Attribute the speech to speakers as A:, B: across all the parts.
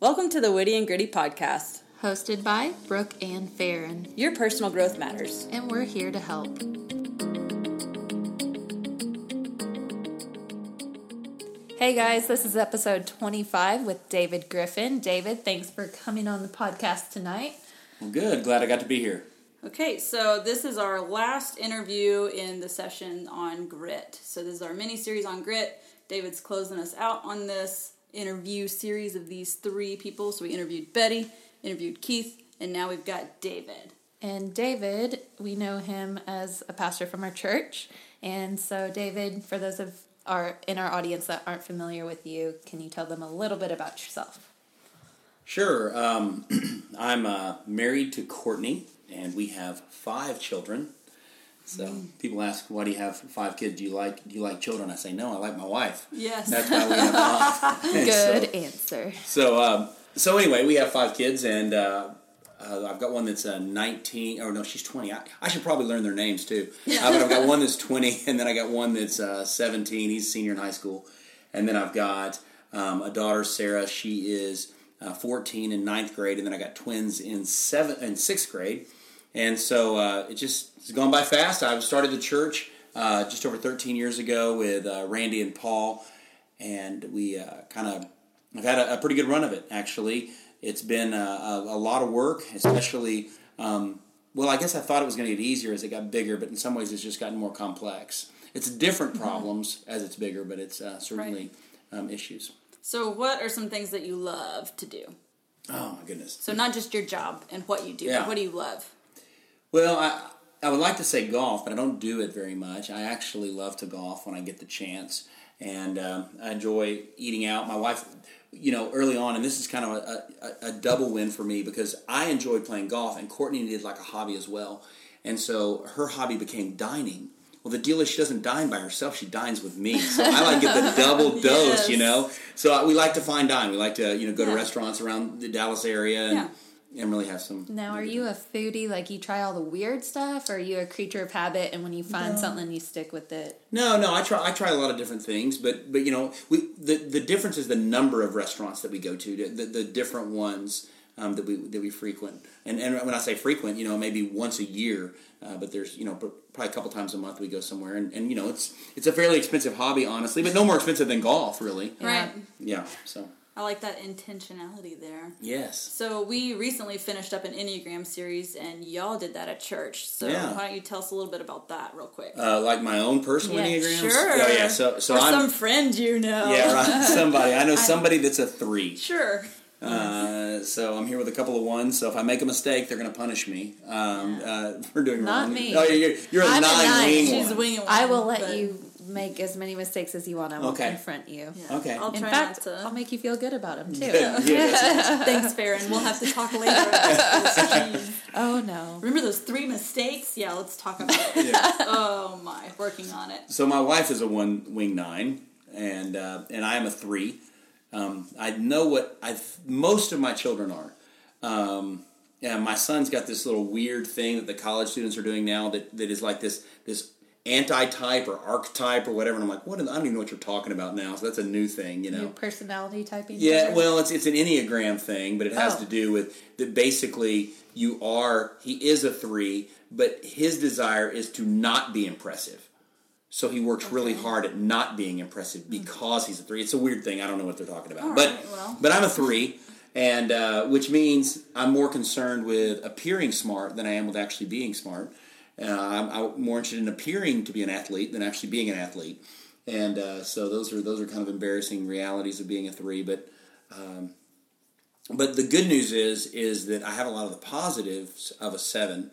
A: Welcome to the Witty and Gritty podcast.
B: Hosted by Brooke and Farron.
A: Your personal growth matters.
B: And we're here to help. Hey guys, this is episode 25 with David Griffin. David, thanks for coming on the podcast tonight.
C: Well, good. Glad I got to be here.
A: Okay, so this is our last interview in the session on grit. So this is our mini series on grit. David's closing us out on this interview series of these three people. So we interviewed Betty, interviewed Keith, and now we've got David.
B: And David, we know him as a pastor from our church. And so, David, for those of our in our audience that aren't familiar with you, can you tell them a little bit about yourself?
C: Sure. Um, I'm uh, married to Courtney, and we have five children. So mm. people ask, "Why do you have five kids? Do you like do you like children?" I say, "No, I like my wife."
A: Yes,
C: that's why we have five.
B: Good so, answer.
C: So, um, so anyway, we have five kids, and uh, uh, I've got one that's uh, 19. Oh no, she's 20. I, I, should probably learn their names too. Uh, but I've got one that's 20, and then I got one that's uh, 17. He's a senior in high school, and then I've got um, a daughter, Sarah. She is uh, 14 in ninth grade, and then I got twins in seventh and sixth grade. And so uh, it just it's gone by fast. I've started the church uh, just over 13 years ago with uh, Randy and Paul, and we uh, kind of I've had a, a, pretty good run of it. Actually, it's been a, a, a lot of work, especially. Um, well, I guess I thought it was going to get easier as it got bigger, but in some ways it's just gotten more complex. It's different mm-hmm. problems as it's bigger, but it's uh, certainly right. um, issues.
A: So, what are some things that you love to do?
C: Oh my goodness!
A: So, not just your job and what you do, yeah. but what do you love?
C: Well, I I would like to say golf, but I don't do it very much. I actually love to golf when I get the chance, and um, I enjoy eating out. My wife, you know, early on, and this is kind of a, a, a double win for me because I enjoyed playing golf, and Courtney needed like a hobby as well, and so her hobby became dining. Well, the deal is she doesn't dine by herself; she dines with me. So I like to get the double dose, yes. you know. So we like to fine dine. We like to, you know, go yeah. to restaurants around the Dallas area and. Yeah and really have some.
B: Now, are you a foodie? Like you try all the weird stuff, or are you a creature of habit, and when you find no. something, you stick with it?
C: No, no. I try. I try a lot of different things, but but you know, we the the difference is the number of restaurants that we go to, the the different ones. Um, that we that we frequent, and and when I say frequent, you know, maybe once a year, uh, but there's you know probably a couple times a month we go somewhere, and, and you know it's it's a fairly expensive hobby, honestly, but no more expensive than golf, really.
A: Right.
C: Yeah. So
A: I like that intentionality there.
C: Yes.
A: So we recently finished up an Enneagram series, and y'all did that at church. So yeah. why don't you tell us a little bit about that, real quick?
C: Uh, like my own personal yeah, Enneagrams.
A: Sure.
C: Oh yeah. So so
A: or
C: I'm,
A: some friend you know.
C: Yeah, right. Somebody I know somebody that's a three.
A: Sure.
C: Uh, so I'm here with a couple of ones. So if I make a mistake, they're going to punish me um, uh, for doing
B: Not
C: wrong.
B: me.
C: Oh, you're, you're a
B: I'm
C: nine,
B: a nine.
C: wing
A: She's
C: one.
A: winging one.
B: I will let you make as many mistakes as you want. I will
C: okay.
B: confront you.
A: Yeah.
C: Okay.
A: I'll
B: In
A: try
B: fact,
A: to...
B: I'll make you feel good about them too.
A: Thanks, Farron. We'll have to talk later.
B: oh no!
A: Remember those three mistakes? Yeah, let's talk about it. Yeah. Oh my, working on it.
C: So my wife is a one wing nine, and uh, and I am a three. Um, I know what I most of my children are. Um, yeah, my son's got this little weird thing that the college students are doing now that, that is like this this anti-type or archetype or whatever. And I'm like, what? I don't even know what you're talking about now. So that's a new thing, you know. New
B: personality typing.
C: Yeah, well, it's it's an enneagram thing, but it has
B: oh.
C: to do with that. Basically, you are he is a three, but his desire is to not be impressive. So he works okay. really hard at not being impressive hmm. because he's a three. It's a weird thing. I don't know what they're talking about,
A: All
C: but
A: right, well.
C: but I'm a three and uh, which means I'm more concerned with appearing smart than I am with actually being smart. Uh, I'm, I'm, more interested in appearing to be an athlete than actually being an athlete, and uh, so those are those are kind of embarrassing realities of being a three. But um, but the good news is is that I have a lot of the positives of a seven,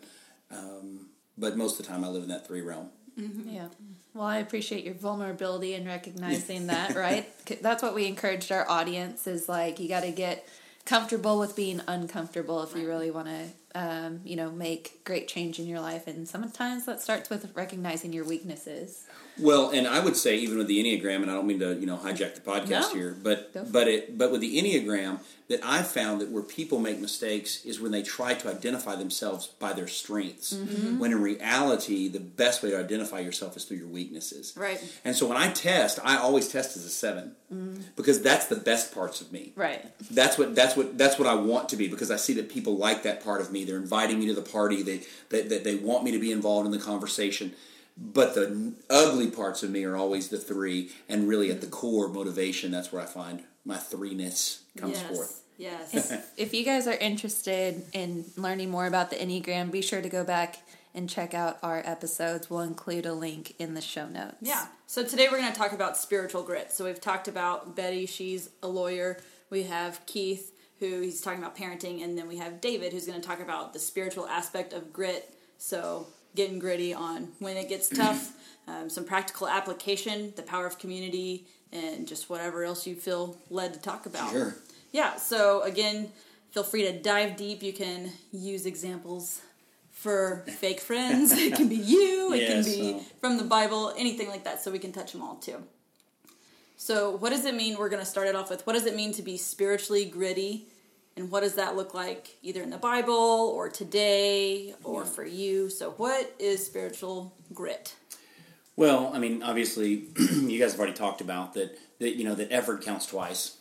C: um, but most of the time I live in that three realm.
B: Mm-hmm. Yeah. Well, I appreciate your vulnerability and recognizing that, right? That's what we encouraged our audience is like you got to get comfortable with being uncomfortable if you really want to um, you know, make great change in your life. And sometimes that starts with recognizing your weaknesses.
C: Well, and I would say even with the Enneagram, and I don't mean to you know hijack the podcast
B: No.
C: here, but but it but with the Enneagram, that I found that where people make mistakes is when they try to identify themselves by their strengths,
B: Mm-hmm.
C: when in reality the best way to identify yourself is through your weaknesses.
A: Right.
C: And so when I test, I always test as a 7
B: Mm-hmm.
C: because that's the best parts of me.
B: Right.
C: That's what that's what that's what I want to be because I see that people like that part of me. They're inviting me to the party. They they, they, they want me to be involved in the conversation. But the ugly parts of me are always the three, and really at the core motivation, that's where I find my threeness comes
A: yes.
C: forth.
A: Yes.
B: If you guys are interested in learning more about the Enneagram, be sure to go back and check out our episodes. We'll include a link in the show notes.
A: Yeah. So today we're going to talk about spiritual grit. So we've talked about Betty, she's a lawyer. We have Keith, who he's talking about parenting, and then we have David, who's going to talk about the spiritual aspect of grit. So getting gritty on when it gets tough, um, some practical application, the power of community, and just whatever else you feel led to talk about.
C: Sure.
A: Yeah. So again, feel free to dive deep. You can use examples for fake friends. it can be you. It can be
C: so-
A: from the Bible, anything like that. So we can touch them all too. So, what does it mean? We're going to start it off with what does it mean to be spiritually gritty? And what does that look like either in the Bible or today or for you? So, what is spiritual grit?
C: Well, I mean, obviously, you guys have already talked about that. That you know that effort counts twice.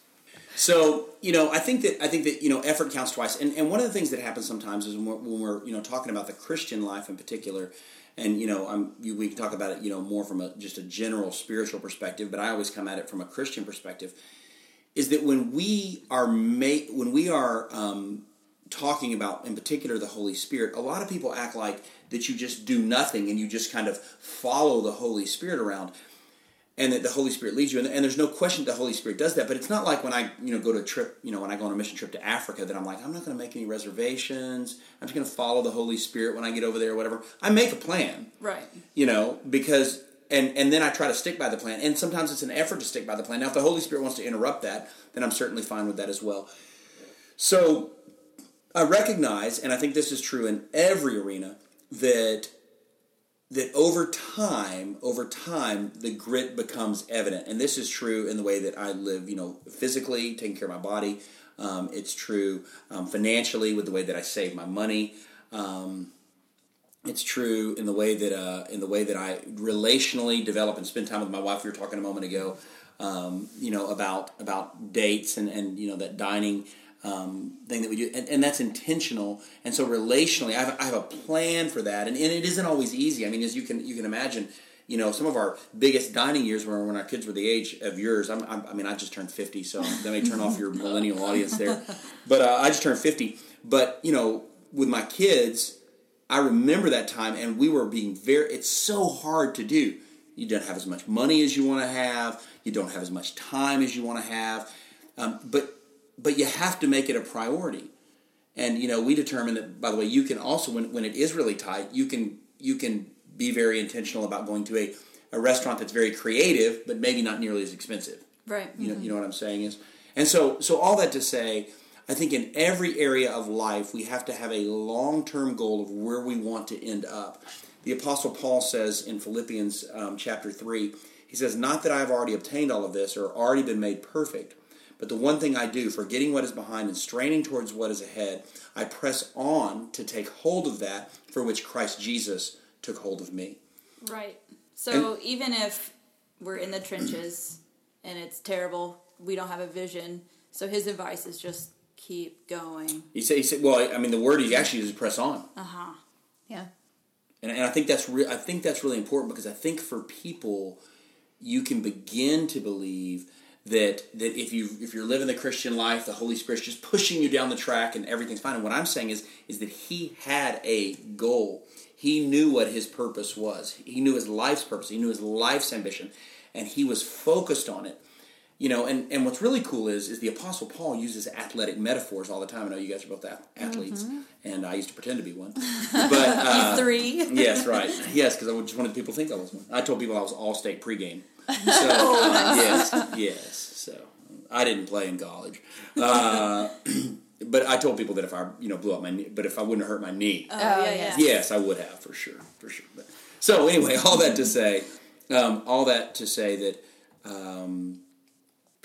C: So you know, I think that I think that you know effort counts twice. And and one of the things that happens sometimes is when we're, when we're you know talking about the Christian life in particular, and you know, I'm you, we can talk about it you know more from a just a general spiritual perspective, but I always come at it from a Christian perspective. Is that when we are ma- when we are um, talking about, in particular, the Holy Spirit, a lot of people act like that you just do nothing and you just kind of follow the Holy Spirit around, and that the Holy Spirit leads you. And, and there's no question that the Holy Spirit does that. But it's not like when I, you know, go to a trip, you know, when I go on a mission trip to Africa, that I'm like, I'm not going to make any reservations. I'm just going to follow the Holy Spirit when I get over there, or whatever. I make a plan,
A: Right.
C: you know, because and and then I try to stick by the plan. And sometimes it's an effort to stick by the plan. Now, if the Holy Spirit wants to interrupt that, then I'm certainly fine with that as well. So I recognize, and I think this is true in every arena, that that over time, over time, the grit becomes evident, and this is true in the way that I live. You know, physically, taking care of my body. Um, it's true um, financially with the way that I save my money. Um, it's true in the way that uh, in the way that I relationally develop and spend time with my wife. We were talking a moment ago, um, you know, about about dates and and you know that dining um, thing that we do, and, and that's intentional. And so relationally, I have, I have a plan for that, and, and it isn't always easy. I mean, as you can you can imagine. You know, some of our biggest dining years were when our kids were the age of yours. I'm, I'm, I mean, I just turned 50, so that may turn off your millennial audience there. But uh, I just turned 50. But, you know, with my kids, I remember that time, and we were being very. It's so hard to do. You don't have as much money as you want to have. You don't have as much time as you want to have. Um, but but you have to make it a priority. And you know, we determined that. By the way, you can also when when it is really tight, you can you can be very intentional about going to a a restaurant that's very creative, but maybe not nearly as expensive.
A: Right.
C: You know, you know what I'm saying is, and so so all that to say, I think in every area of life we have to have a long term goal of where we want to end up. The Apostle Paul says in Philippians um, chapter three, he says, "Not that I have already obtained all of this or already been made perfect." But the one thing I do, forgetting what is behind and straining towards what is ahead, I press on to take hold of that for which Christ Jesus took hold of me.
A: Right. So even if we're in the trenches and it's terrible, we don't have a vision. So his advice is just keep going.
C: He said, he said well, I mean, the word he actually uses is press on.
A: Uh huh.
B: Yeah.
C: And, and I think that's re- I think that's really important because I think for people, you can begin to believe that that if you if you're living the Christian life, the Holy Spirit's just pushing you down the track and everything's fine. And what I'm saying is is that he had a goal. He knew what his purpose was. He knew his life's purpose. He knew his life's ambition, and he was focused on it. You know, and, and what's really cool is is the Apostle Paul uses athletic metaphors all the time. I know you guys are both ath- athletes, and I used to pretend to be one. But uh,
A: Three.
C: yes, right. Yes, because I just wanted people to think I was one. I told people I was all state pregame. So uh, yes, yes. So I didn't play in college, uh, but but I told people that if I you know blew up my knee, but if I wouldn't have hurt my knee,
A: Oh,
B: Oh,
A: yeah,
B: yes.
A: yeah.
C: yes, I would have for sure, for sure. But, so anyway, all that to say, um, all that to say that. Um,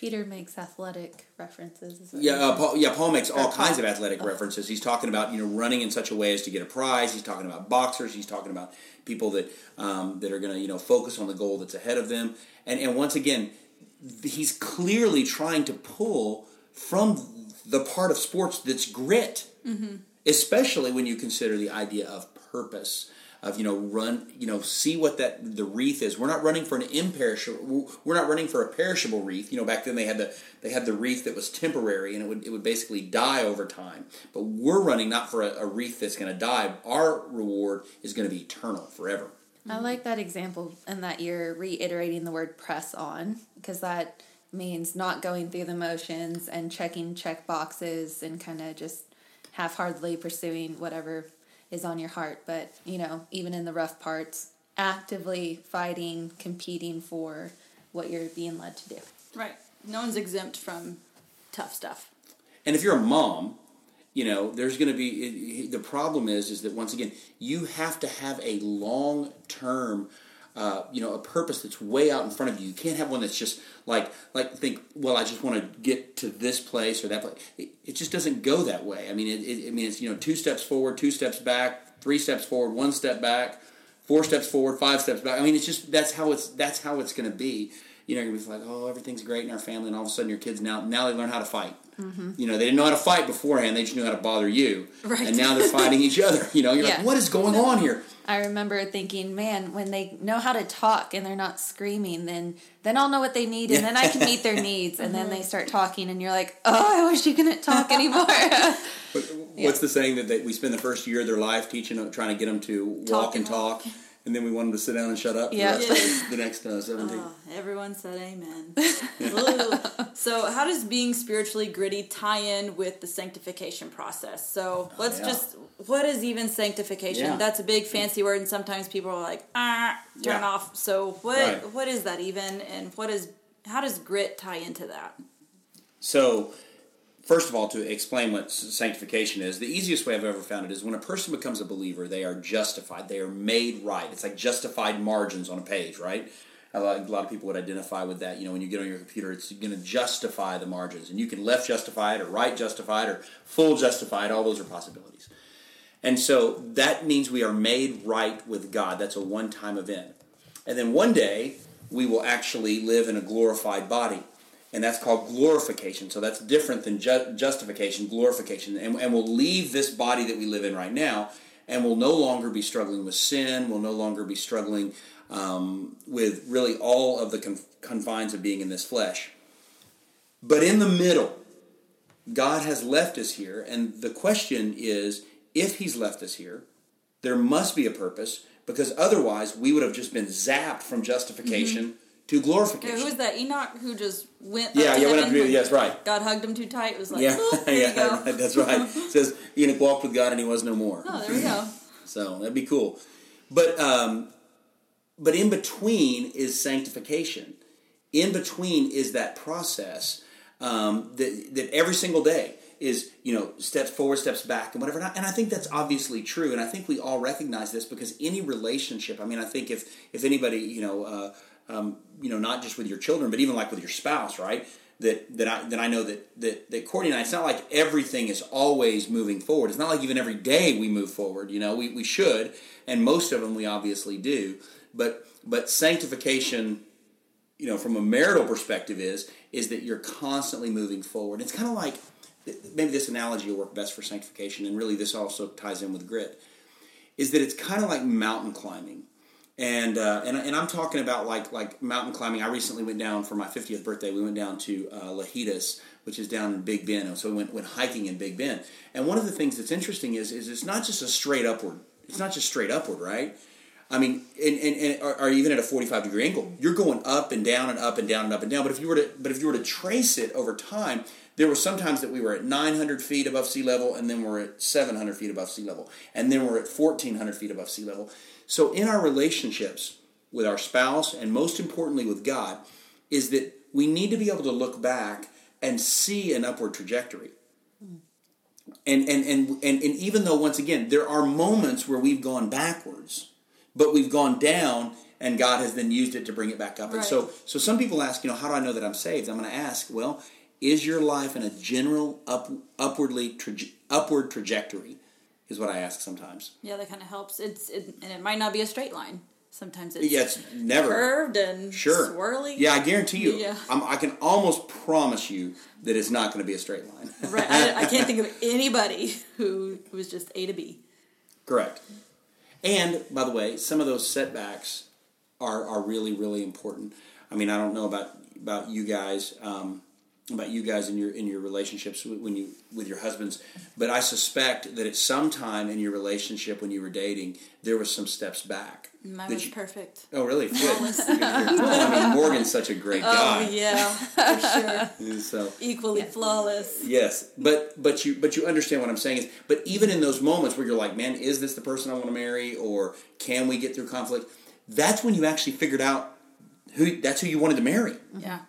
B: Peter makes athletic references.
C: Yeah, uh. Paul, yeah, Paul makes all kinds of athletic references. He's talking about you know running in such a way as to get a prize. He's talking about boxers. He's talking about people that um, that are going to you know focus on the goal that's ahead of them. And and once again, he's clearly trying to pull from the part of sports that's grit, especially when you consider the idea of purpose. Of you know, run you know, see what that the wreath is. We're not running for an imperishable. We're not running for a perishable wreath. You know, back then they had the they had the wreath that was temporary and it would it would basically die over time. But we're running not for a, a wreath that's going to die. Our reward is going to be eternal forever.
B: I like that example and that you're reiterating the word press on because that means not going through the motions and checking check boxes and kind of just half heartedly pursuing whatever is on your heart. But, you know, even in the rough parts, actively fighting, competing for what you're being led to do.
A: Right. No one's exempt from tough stuff.
C: And if you're a mom, you know, there's going to be the problem is is that once again, you have to have a long term uh, you know, a purpose that's way out in front of you. You can't have one that's just like, like think, well, I just want to get to this place or that place. It, it just doesn't go that way. I mean, it, it, you know, two steps forward, two steps back, three steps forward, one step back, four steps forward, five steps back. I mean, it's just that's how it's that's how it's going to be. You know, you're gonna be like, oh, everything's great in our family, and all of a sudden your kids now now they learn how to fight. Mm-hmm. You know, they didn't know how to fight beforehand; they just knew how to bother you,
A: Right.
C: and now they're fighting each other. You know, you're
B: Yeah.
C: like, what is going on here?
B: I remember thinking, man, when they know how to talk and they're not screaming, then then I'll know what they need, and then I can meet their needs. And then they uh-huh. start talking, and you're like, oh, I wish you couldn't talk anymore.
C: But what's the saying that they, we spend the first year of their life teaching, them, trying to get them to walk
A: Talk
C: and
A: and
C: talk, and then we wanted to sit down and shut up for
B: Yeah.
C: the, rest the next uh, 17.
A: Oh, everyone said amen. Ooh. so, how does being spiritually gritty tie in with the sanctification process? So, let's
C: yeah.
A: just what is even sanctification?
C: Yeah.
A: That's a big fancy word, and sometimes people are like, ah, turn
C: Yeah.
A: off. So, what
C: Right.
A: what is that even, and what is how does grit tie into that?
C: So, first of all, to explain what sanctification is, the easiest way I've ever found it is when a person becomes a believer, they are justified. They are made right. It's like justified margins on a page, right? A lot, of people would identify with that. You know, when you get on your computer, it's going to justify the margins. And you can left justify it, or right justify it, or full justify it. All those are possibilities. And so that means we are made right with God. That's a one time event. And then one day, we will actually live in a glorified body. And that's called glorification. So that's different than ju- justification, glorification. And, and we'll leave this body that we live in right now, and we'll no longer be struggling with sin. We'll no longer be struggling um, with really all of the conf- confines of being in this flesh. But in the middle, God has left us here, and the question is if He's left us here, there must be a purpose because otherwise we would have just been zapped from justification to glorification.
A: who was that Enoch who just went?
C: Yeah, yeah, went up to- yes, right.
A: God hugged him too tight. It was like,
C: yeah,
A: "Boop, there you
C: yeah,
A: go.
C: right, that's right. It says Enoch walked with God and he was no more.
A: Oh, there we go.
C: So that'd be cool. But um, but in between is sanctification. In between is that process um, that that every single day is you know steps forward, steps back, and whatever. And I, and I think that's obviously true. And I think we all recognize this because any relationship. I mean, I think if if anybody you know uh, um, you know not just with your children, but even like with your spouse, right? That, that I that I know that, that that Courtney and I, it's not like everything is always moving forward. It's not like even every day we move forward. You know, we, we should, and most of them we obviously do. But but sanctification, you know, from a marital perspective, is is that you're constantly moving forward. It's kind of like maybe this analogy will work best for sanctification, and really this also ties in with grit. Is that it's kind of like mountain climbing, and uh, and and I'm talking about like like mountain climbing. I recently went down for my 50th birthday. We went down to uh, Lajitas, which is down in Big Bend. So we went went hiking in Big Bend. And one of the things that's interesting is is it's not just a straight upward. It's not just straight upward, right? I mean, and, and, and or, even at a 45 degree angle, you're going up and down and up and down and up and down. But if you were to, but if you were to trace it over time, there were some times that we were at 900 feet above sea level, and then we're at 700 feet above sea level, and then we're at 1400 feet above sea level. So in our relationships with our spouse, and most importantly with God, is that we need to be able to look back and see an upward trajectory And, and, and, and, and even though, once again, there are moments where we've gone backwards, but we've gone down and God has then used it to bring it back up. And so, so some people ask, you know, how do I know that I'm saved? I'm going to ask, well, is your life in a general up, upwardly traje- upward trajectory? Is what I ask sometimes.
A: Yeah, that kind of helps. It's it, and it might not be a straight line. Sometimes it's
C: Yeah, it's never
A: curved and
C: sure
A: swirly.
C: Yeah, I guarantee you.
A: Yeah.
C: I'm, I can almost promise you that it's not going to be a straight line.
A: Right. I, I can't think of anybody who was just A to B.
C: Correct. And by the way, some of those setbacks are are really really important. I mean, I don't know about about you guys, um, about you guys in your in your relationships with- when you with your husbands, but I suspect that at some time in your relationship when you were dating, there was some steps back.
A: Mine
C: that
A: was
C: you-
A: perfect.
C: Oh, really? Good. Good well, I mean, Morgan's such a great
A: Oh
C: guy.
A: yeah, for sure.
C: So
A: Equally flawless.
C: Yes, but but you but you understand what I'm saying is, but even in those moments where you're like, man, is this the person I want to marry, or can we get through conflict? That's when you actually figured out who that's who you wanted to marry,
A: Yeah.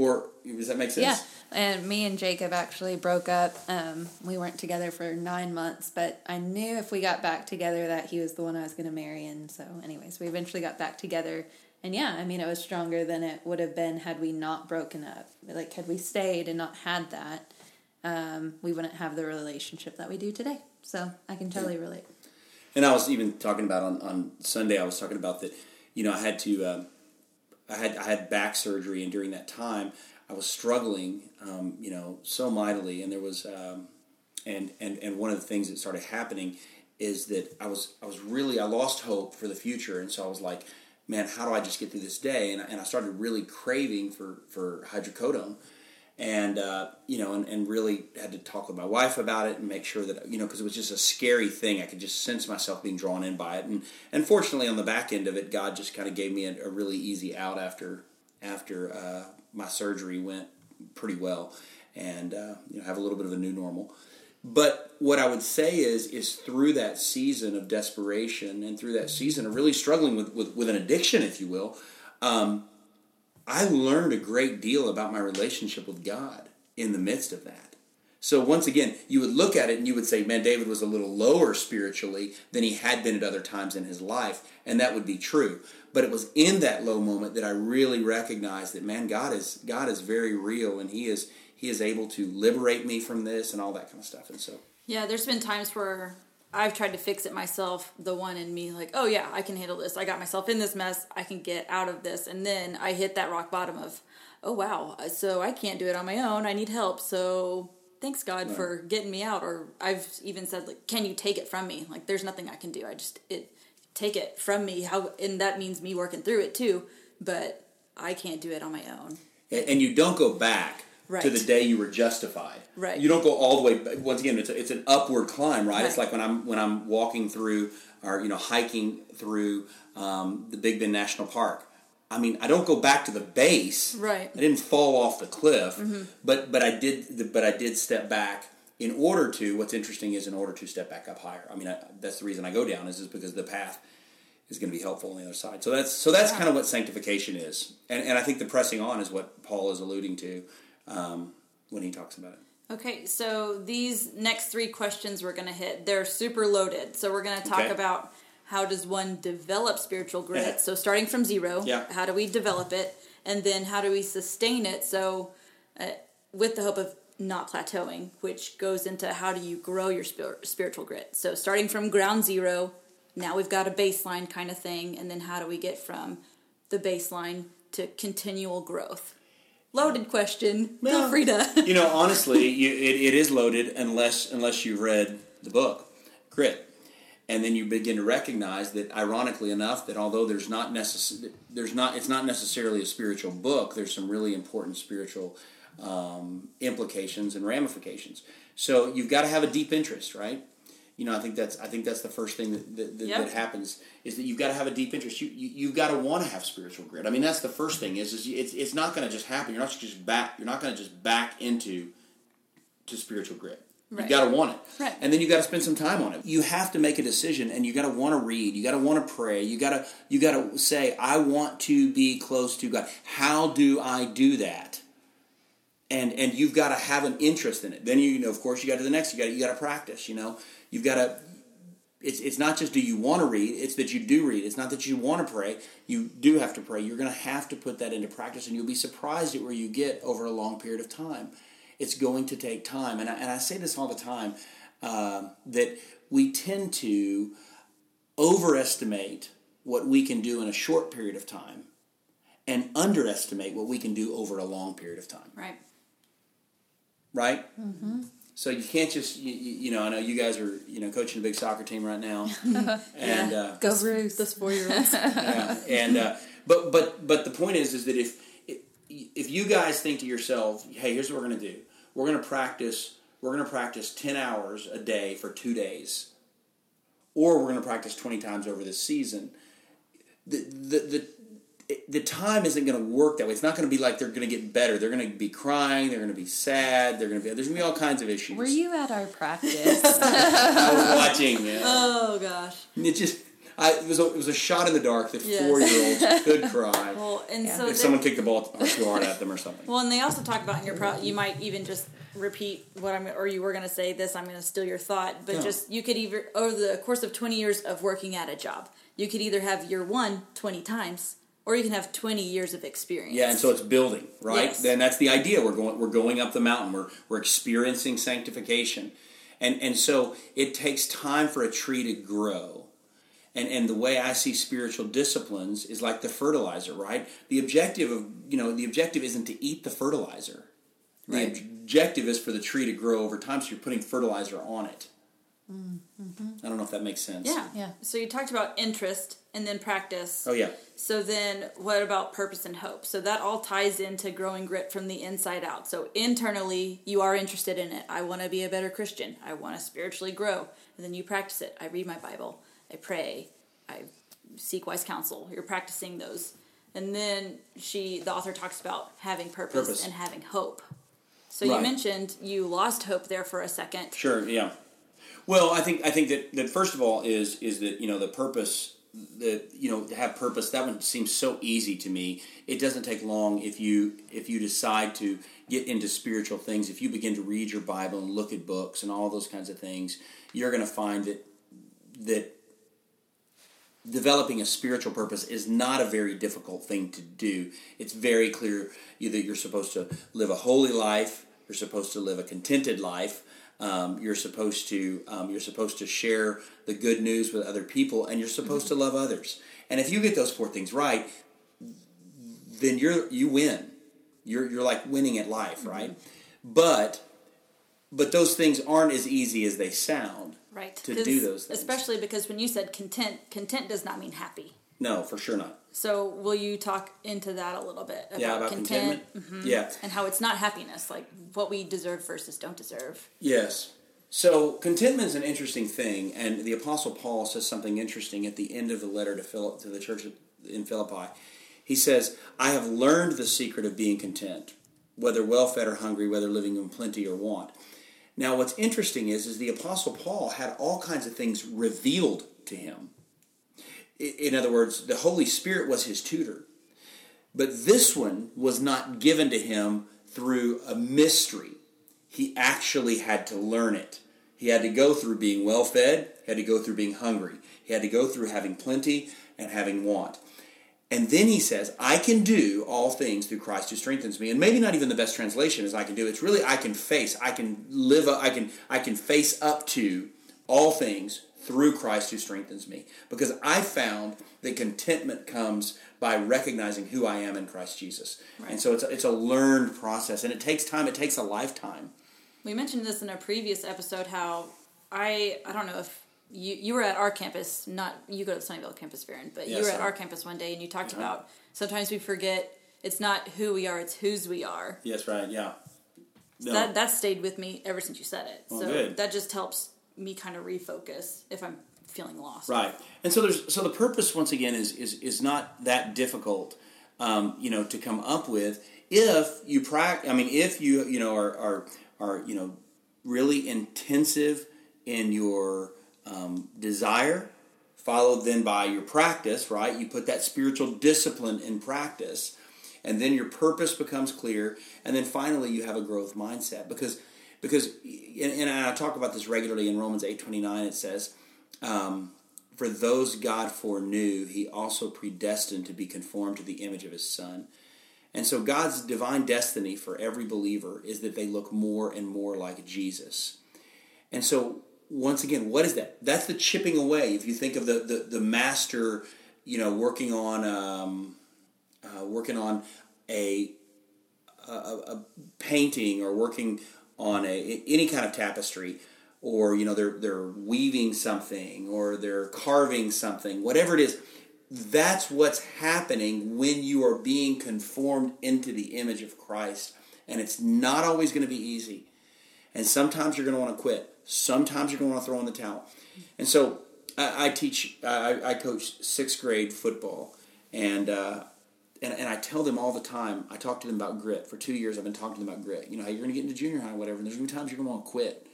C: Or does that make sense?
B: Yeah, and me and Jacob actually broke up. Um, we weren't together for nine months, but I knew if we got back together that he was the one I was going to marry. And so, anyways, we eventually got back together. And yeah, I mean, it was stronger than it would have been had we not broken up. Like, had we stayed and not had that, um, we wouldn't have the relationship that we do today. So I can totally relate.
C: And I was even talking about on, on Sunday. I was talking about that. You know, I had to. Um, I had I had back surgery, and during that time, I was struggling. Um, you know, so mightily, and there was. Um, and, and and one of the things that started happening is that I was I was really I lost hope for the future, and so I was like, man, how do I just get through this day? And, I- and I started really craving for for hydrocodone, and uh, you know, and, and really had to talk with my wife about it and make sure that you know because it was just a scary thing. I could just sense myself being drawn in by it, and and fortunately on the back end of it, God just kind of gave me a, a really easy out after after uh, my surgery went pretty well, and uh, you know have a little bit of a new normal. But what I would say is, is through that season of desperation and through that season of really struggling with, with, with an addiction, if you will, um, I learned a great deal about my relationship with God in the midst of that. So once again, you would look at it and you would say, man, David was a little lower spiritually than he had been at other times in his life, and that would be true. But it was in that low moment that I really recognized that, man, God is God is very real, and He is He is able to liberate me from this and all that kind of stuff. And so,
A: Yeah, there's been times where I've tried to fix it myself, the one in me, like, oh yeah, I can handle this. I got myself in this mess. I can get out of this. And then I hit that rock bottom of, oh wow, so I can't do it on my own. I need help. So thanks God for getting me out. Or I've even said, like, can you take it from me? Like, there's nothing I can do. I just, it, take it from me. How, and that means me working through it too. But I can't do it on my own.
C: and and you don't go back
A: Right.
C: to the day you were justified.
A: Right.
C: You don't go all the way. back. Once again, it's a, it's an upward climb, right? It's like when I'm when I'm walking through or you know hiking through um, the Big Bend National Park. I mean, I don't go back to the base.
A: Right. Mm-hmm.
C: I didn't fall off the cliff, but but I did but I did step back in order to. What's interesting is in order to step back up higher. I mean, I, that's the reason I go down is is because the path is going to be helpful on the other side. So that's so that's kind of what sanctification is, and and I think the pressing on is what Paul is alluding to um, when he talks about it.
A: Okay, so these next three questions we're going to hit, they're super loaded. So we're going to talk
C: Okay.
A: about how does one develop spiritual grit?
C: Yeah.
A: So starting from zero,
C: Yeah.
A: how do we develop it? And then how do we sustain it? So uh, with the hope of not plateauing, which goes into how do you grow your spir- spiritual grit? So starting from ground zero, now we've got a baseline kind of thing, and then how do we get from the baseline to continual growth? Loaded question. Feel free to.
C: you know, honestly, you, it, it is loaded unless unless you've read the book, Grit, and then you begin to recognize that, ironically enough, that although there's not necess- there's not it's not necessarily a spiritual book. There's some really important spiritual um, implications and ramifications. So you've got to have a deep interest, right? You know, I think that's I think that's the first thing that that, that,
A: Yep.
C: that happens is that you've got to have a deep interest. You, you you've got to want to have spiritual grit. I mean, that's the first thing is is it's it's not going to just happen. You're not just back. You're not going to just back into to spiritual grit.
A: Right.
C: You got to want it,
A: Right.
C: and then you got to spend some time on it. You have to make a decision, and you got to want to read. You got to want to pray. You got to you got to say, "I want to be close to God." How do I do that? and and you've got to have an interest in it. Then you, you know, of course, you got to the next. You got you got to practice. You know, you've got to. It's it's not just do you want to read. It's that you do read. It's not that you want to pray. You do have to pray. You're going to have to put that into practice, and you'll be surprised at where you get over a long period of time. It's going to take time, and I, and I say this all the time uh, that we tend to overestimate what we can do in a short period of time and underestimate what we can do over a long period of time.
A: Right.
C: Right? Mm-hmm. So you can't just, you, you, know, I know you guys are, you know, coaching a big soccer team right now. and, uh,
B: Go Bruce.
A: This four year old.
C: yeah. And, uh, but, but, but the point is, is that if, if you guys think to yourself, hey, here's what we're going to do. We're going to practice, we're going to practice 10 hours a day for two days. Or we're going to practice 20 times over this season. The, the, the, the time isn't going to work that way. It's not going to be like they're going to get better. They're going to be crying. They're going to be sad. They're going to be there's going to be all kinds of issues.
B: Were you at our practice?
C: I was watching. Yeah.
A: Oh gosh.
C: It just I, it was a, it was a shot in the dark that
A: Yes.
C: four year olds could cry
A: Well, and
B: Yeah.
A: so
C: if
A: they-
C: someone kicked the ball too hard at them or something.
A: Well, and they also talk about in your pro. You might even just repeat what I'm, or you were going to say this. I'm going to steal your thought, but
C: Yeah.
A: just you could either over the course of 20 years of working at a job, you could either have year one 20 times, or you can have 20 years of experience.
C: Yeah, and so it's building, right?
A: Yes.
C: Then that's the idea. We're going we're going up the mountain. We're we're experiencing sanctification. And and so it takes time for a tree to grow. And and the way I see spiritual disciplines is like the fertilizer, right? The objective of you know, the objective isn't to eat the fertilizer. The
A: Right.
C: objective is for the tree to grow over time, so you're putting fertilizer on it.
A: Mm-hmm.
C: I don't know if that makes sense.
A: Yeah.
B: Yeah.
A: So you talked about interest and then practice.
C: Oh yeah.
A: So then, what about purpose and hope? So that all ties into growing grit from the inside out. So internally, you are interested in it. I want to be a better Christian. I want to spiritually grow. And then you practice it. I read my Bible. I pray. I seek wise counsel. You're practicing those. And then she, the author, talks about having purpose,
C: Purpose.
A: and having hope. So you mentioned you lost hope there for a second.
C: Sure. Yeah. Well, I think I think that, that first of all is is that you know the purpose that you know to have purpose that one seems so easy to me. It doesn't take long if you if you decide to get into spiritual things. If you begin to read your Bible and look at books and all those kinds of things, you're going to find that that developing a spiritual purpose is not a very difficult thing to do. It's very clear that you're supposed to live a holy life. You're supposed to live a contented life. Um, you're supposed to um, you're supposed to share the good news with other people, and you're supposed to love others. And if you get those four things right, then you're you win. You're you're like winning at life, right? But but those things aren't as easy as they sound.
A: Right.
C: To do those things.
A: Especially because when you said content, content does not mean happy.
C: No, for sure not.
A: So will you talk into that a little bit about,
C: Yeah, about
A: content,
C: contentment. Mm-hmm. Yeah.
A: and how it's not happiness, like what we deserve versus don't deserve?
C: Yes. So contentment is an interesting thing, and the Apostle Paul says something interesting at the end of the letter to Philip to the church in Philippi. He says, "I have learned the secret of being content, whether well fed or hungry, whether living in plenty or want." Now, what's interesting is, is the Apostle Paul had all kinds of things revealed to him. In other words, the Holy Spirit was his tutor. But this one was not given to him through a mystery. He actually had to learn it. He had to go through being well fed, he had to go through being hungry, he had to go through having plenty and having want. And then he says, I can do all things through Christ who strengthens me. And maybe not even the best translation is I can do. It's really I can face, I can live, I can I can face up to all things through Christ who strengthens me. Because I found that contentment comes by recognizing who I am in Christ Jesus. And so it's a, it's a learned process and it takes time, it takes a lifetime.
A: We mentioned this in a previous episode. How I I don't know if you you were at our campus, not you go to the Sunnyvale campus, Farron, but you were at
C: I-
A: our campus one day and you talked
C: Uh-huh.
A: about sometimes we forget it's not who we are, it's whose we are.
C: Yes, right, yeah. No.
A: That that stayed with me ever since you said it.
C: Well,
A: so
C: good.
A: that just helps me kind of refocus if I'm feeling lost.
C: Right, and so there's so the purpose once again is is is not that difficult, um, you know, to come up with if you practice. I mean, if you you know are are are you know really intensive in your um, desire, followed then by your practice. Right, you put that spiritual discipline in practice, and then your purpose becomes clear, and then finally you have a growth mindset because because and, I talk about this regularly in Romans eight twenty nine. It says. Um, for those God foreknew, he also predestined to be conformed to the image of his Son. And so God's divine destiny for every believer is that they look more and more like Jesus. And so, once again, what is that? That's the chipping away. If you think of the, the, the master, you know, working on um, uh, working on a, a, a painting or working on a any kind of tapestry, or you know they're they're weaving something or they're carving something whatever it is that's what's happening when you are being conformed into the image of Christ. And it's not always going to be easy. And sometimes you're going to want to quit. Sometimes you're going to want to throw in the towel. And so I, I teach I, I, coach sixth grade football. And uh, and, and I tell them all the time, I talk to them about grit. For two years, I've been talking to them about grit. You know, how you're going to get into junior high, whatever, and there's going to be times you're going to want to quit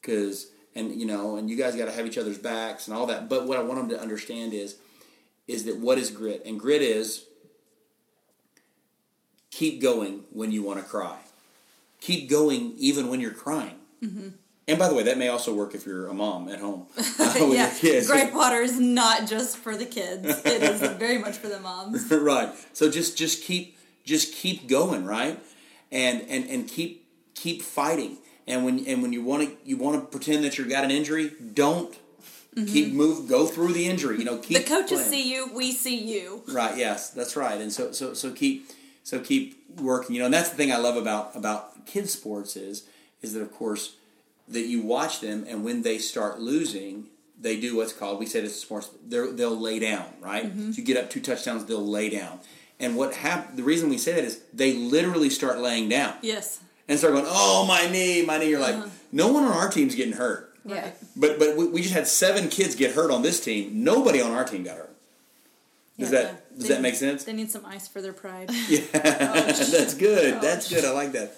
C: because and you know and you guys got to have each other's backs and all that but what i want them to understand is is that what is grit and grit is keep going when you want to cry keep going even when you're crying mm-hmm. And by the way that may also work if you're a mom at home
A: uh, yeah gripe water is not just for the kids it is very much for the moms
C: right so just just keep just keep going right and and and keep keep fighting and when and when you want to you want to pretend that you've got an injury, don't mm-hmm. keep move go through the injury. You know, keep
A: the coaches playing. see you, we see you.
C: Right. Yes, that's right. And so so so keep so keep working. You know, and that's the thing I love about about kids sports is is that of course that you watch them and when they start losing they do what's called we say it's sports they'll lay down right mm-hmm. so you get up two touchdowns they'll lay down and what hap- the reason we say that is they literally start laying down
A: yes
C: and start going, "Oh, my knee, my knee." You're like, uh-huh. no one on our team's getting hurt.
A: Yeah.
C: But but we, we, just had seven kids get hurt on this team. Nobody on our team got hurt. Does yeah, that yeah. does that make sense?
A: They need some ice for their pride.
C: Yeah, that's good. Ouch. That's good. I like that.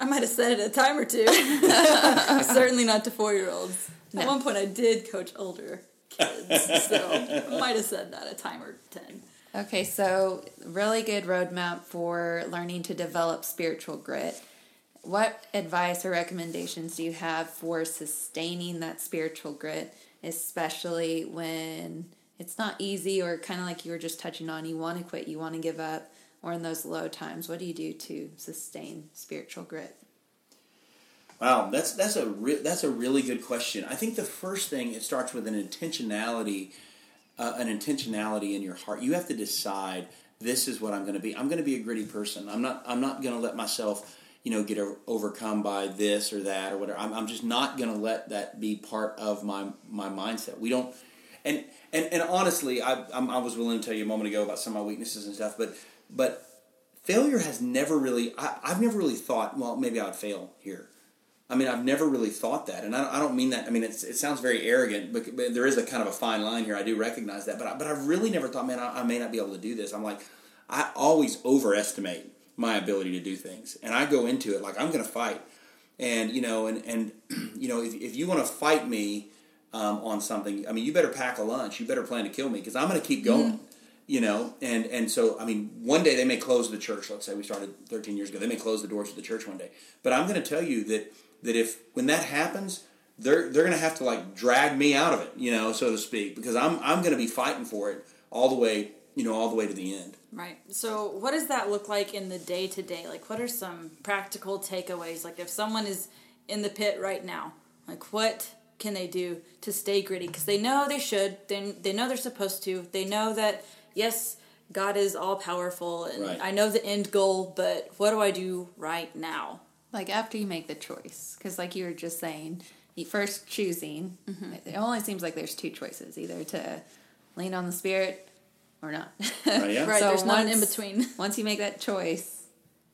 A: I might have said it a time or two. Certainly not to four year olds. No. At one point, I did coach older kids, so I might have said that a time or ten.
B: Okay, so really good roadmap for learning to develop spiritual grit what advice or recommendations do you have for sustaining that spiritual grit, especially when it's not easy or kind of like you were just touching on, you want to quit, you want to give up, or in those low times? What do you do to sustain spiritual grit?
C: Wow, that's that's a re- that's a really good question. I think the first thing it starts with an intentionality, uh, an intentionality in your heart. You have to decide this is what I'm going to be. I'm going to be a gritty person. I'm not. I'm not going to let myself you know, get overcome by this or that or whatever. I'm, I'm just not going to let that be part of my my mindset. We don't, and and and honestly, I I'm, i was willing to tell you a moment ago about some of my weaknesses and stuff, but but failure has never really. I, have never really thought, well, maybe I'd fail here. I mean, I've never really thought that, and I, I don't mean that. I mean, it sounds very arrogant, but, but, there is a kind of a fine line here. I do recognize that, but I, but I've really never thought, man, I, I may not be able to do this. I'm like, I always overestimate my ability to do things. And I go into it like I'm going to fight. And you know, and and you know, if if you want to fight me um, on something, I mean, you better pack a lunch. You better plan to kill me because I'm going to keep going. Mm-hmm. You know, and and so I mean, one day they may close the church. Let's say we started 13 years ago. They may close the doors of the church one day. But I'm going to tell you that that if when that happens, they're they're going to have to like drag me out of it, you know, so to speak, because I'm I'm going to be fighting for it all the way, you know, all the way to the end.
A: Right. So, what does that look like in the day to day? Like, what are some practical takeaways? Like, if someone is in the pit right now, like, what can they do to stay gritty? Because they know they should. They, they know they're supposed to. They know that, yes, God is all powerful and right. I know the end goal, but what do I do right now?
B: Like, after you make the choice, because, like you were just saying, first choosing, mm-hmm. it only seems like there's two choices either to lean on the Spirit or not.
A: Right, yeah. right so there's once, not an in between.
B: once you make that choice,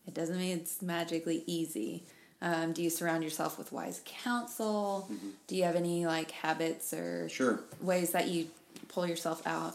B: it doesn't mean it's magically easy. Um, do you surround yourself with wise counsel? Mm-hmm. Do you have any like habits or
C: sure.
B: ways that you pull yourself out?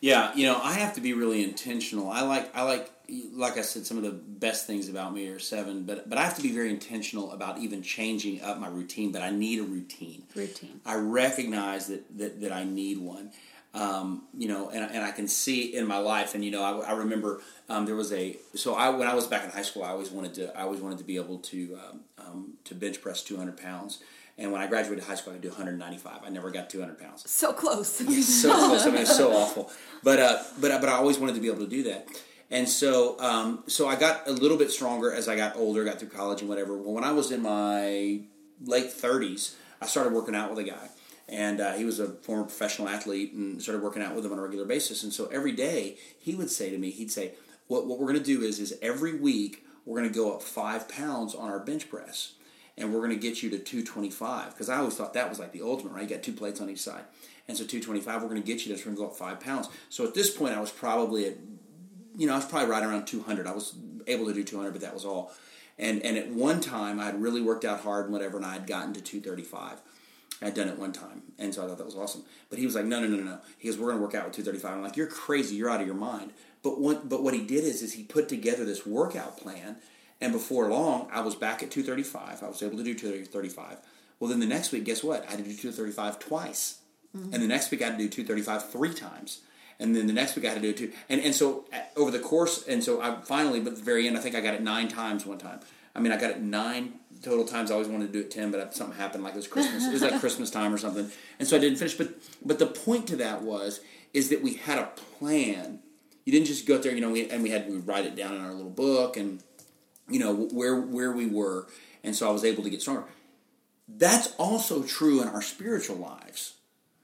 C: Yeah, you know, I have to be really intentional. I like I like like I said, some of the best things about me are seven, but but I have to be very intentional about even changing up my routine. But I need a routine.
B: Routine.
C: I recognize that that, that I need one. um, you know, and, and I can see in my life, and you know, I, I remember um, there was a so I when I was back in high school, I always wanted to I always wanted to be able to um, um, to bench press 200 pounds. And when I graduated high school, I could do 195. I never got 200 pounds.
A: So close.
C: so close. I mean, it's so awful. But uh, but but I always wanted to be able to do that. And so um, so I got a little bit stronger as I got older, got through college and whatever. Well, when I was in my late 30s, I started working out with a guy. And uh, he was a former professional athlete and started working out with him on a regular basis. And so every day he would say to me, he'd say, what, what we're going to do is, is every week we're going to go up five pounds on our bench press and we're going to get you to 225 because I always thought that was like the ultimate, right? You got two plates on each side, and so 225, we're going to get you. We're going to go up five pounds. So at this point, I was probably at, you know, I was probably right around 200. I was able to do 200, but that was all. And and at one time, I had really worked out hard and whatever, and I had gotten to 235. I'd done it one time, and so I thought that was awesome. But he was like, "No, no, no, no, no." He goes, "We're going to work out with 235." I'm like, "You're crazy. You're out of your mind." But what but what he did is is he put together this workout plan and before long, I was back at 235. I was able to do 235. Well, then the next week, guess what? I had to do 235 twice. Mm-hmm. And the next week, I had to do 235 three times. And then the next week, I had to do it two. And, and so uh, over the course, and so I finally, but at the very end, I think I got it nine times one time. I mean, I got it nine total times. I always wanted to do it 10, but something happened, like it was Christmas. it was like Christmas time or something. And so I didn't finish. But, but the point to that was, is that we had a plan. You didn't just go out there, you know, we, and we had, we write it down in our little book and you know where where we were and so i was able to get stronger. That's also true in our spiritual lives.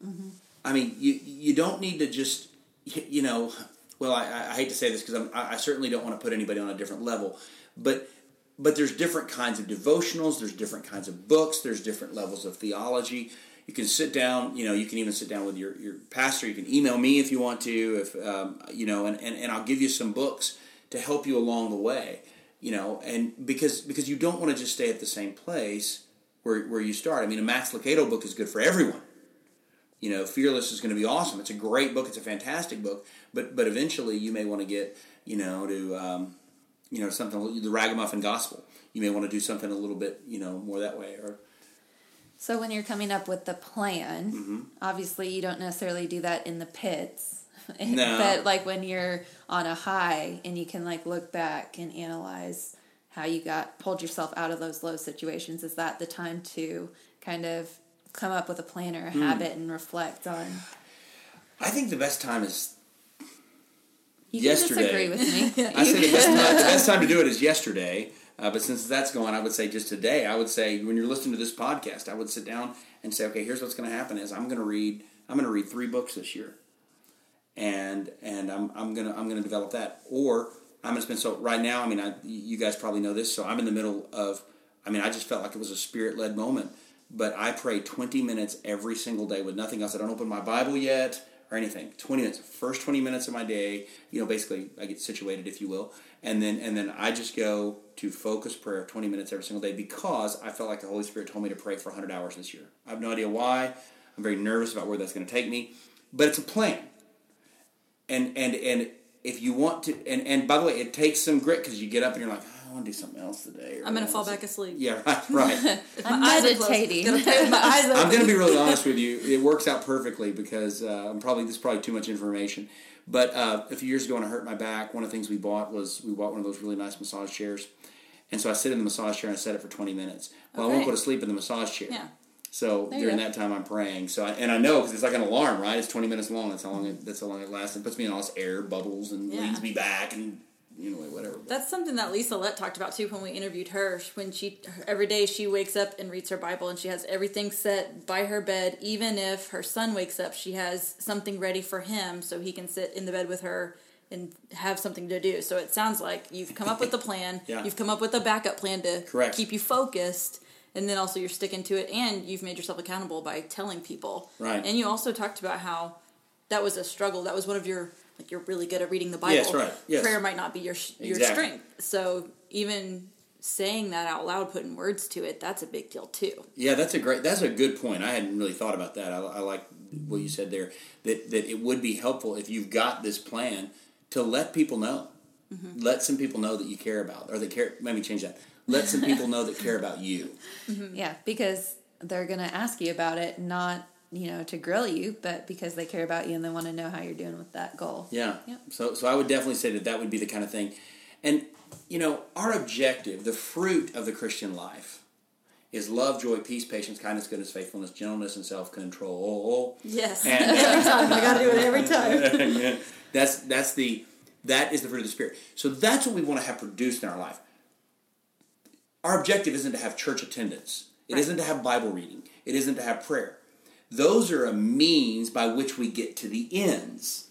C: Mm-hmm. i mean you you don't need to just you know well i, I hate to say this because I, I certainly don't want to put anybody on a different level but but there's different kinds of devotionals there's different kinds of books there's different levels of theology. You can sit down you know you can even sit down with your, your pastor you can email me if you want to if um, you know and, and, and i'll give you some books to help you along the way you know, and because because you don't want to just stay at the same place where where you start. I mean, a Max Lucado book is good for everyone. You know, Fearless is going to be awesome. It's a great book. It's a fantastic book. But but eventually, you may want to get you know to um, you know something the Ragamuffin Gospel. You may want to do something a little bit you know more that way or.
B: So when you're coming up with the plan, mm-hmm. obviously you don't necessarily do that in the pits no. but like when you're on a high and you can like look back and analyze how you got pulled yourself out of those low situations, is that the time to kind of come up with a plan or a mm. habit and reflect on?
C: I think the best time is yesterday.
B: you
C: yesterday.
B: with me.
C: I say the best, time, the best time to do it is yesterday. Uh, but since that's going, I would say just today. I would say when you're listening to this podcast, I would sit down and say, okay, here's what's going to happen: is I'm going to read. I'm going to read three books this year and and I'm I'm gonna I'm gonna develop that. Or I'm gonna spend so right now. I mean, I, you guys probably know this. So I'm in the middle of. I mean, I just felt like it was a spirit led moment. But I pray 20 minutes every single day with nothing else. I don't open my Bible yet or anything. 20 minutes, first 20 minutes of my day. You know, basically, I get situated, if you will, and then and then I just go to focus prayer 20 minutes every single day because I felt like the Holy Spirit told me to pray for 100 hours this year. I have no idea why. I'm very nervous about where that's going to take me, but it's a plan and and and if you want to, and and by the way, it takes some grit because you get up and you're like, oh, I want to do something else today.
A: I'm gonna fall back asleep.
C: Yeah, right, right.
B: I'm meditating.
C: I'm gonna be really honest with you. It works out perfectly because uh, I'm probably this is probably too much information. But uh, a few years ago, when I hurt my back, one of the things we bought was we bought one of those really nice massage chairs. And so I sit in the massage chair and I set it for 20 minutes. Well, okay. I won't go to sleep in the massage chair.
A: Yeah.
C: So there during that time, I'm praying. So I, and I know because it's like an alarm, right? It's 20 minutes long. That's how long it. That's how long it lasts. It puts me in all this air bubbles and yeah. leads me back and you know whatever.
A: That's something that Lisa Lett talked about too when we interviewed her. When she every day she wakes up and reads her Bible and she has everything set by her bed. Even if her son wakes up, she has something ready for him so he can sit in the bed with her and have something to do. So it sounds like you've come up with a plan.
C: yeah.
A: You've come up with a backup plan to
C: Correct.
A: keep you focused and then also you're sticking to it and you've made yourself accountable by telling people.
C: Right.
A: And you also talked about how that was a struggle. That was one of your like you're really good at reading the bible.
C: Yes, right. yes.
A: prayer might not be your your
C: exactly.
A: strength. So even saying that out loud putting words to it that's a big deal too.
C: Yeah that's a great that's a good point. I hadn't really thought about that. I, I like what you said there that that it would be helpful if you've got this plan to let people know. Mm-hmm. let some people know that you care about or they care maybe change that let some people know that care about you.
B: Mm-hmm. Yeah, because they're going to ask you about it, not you know, to grill you, but because they care about you and they want to know how you're doing with that goal.
C: Yeah.
B: Yep.
C: So, so I would definitely say that that would be the kind of thing. And, you know, our objective, the fruit of the Christian life, is love, joy, peace, patience, kindness, goodness, faithfulness, gentleness, and self control.
A: Yes.
C: And,
A: every time. I got to do it every time.
C: yeah. That's that's the that is the fruit of the spirit. So that's what we want to have produced in our life. Our objective isn't to have church attendance. It
A: Right.
C: not to have Bible reading. It isn't to have prayer. Those are a means by which we get to the ends.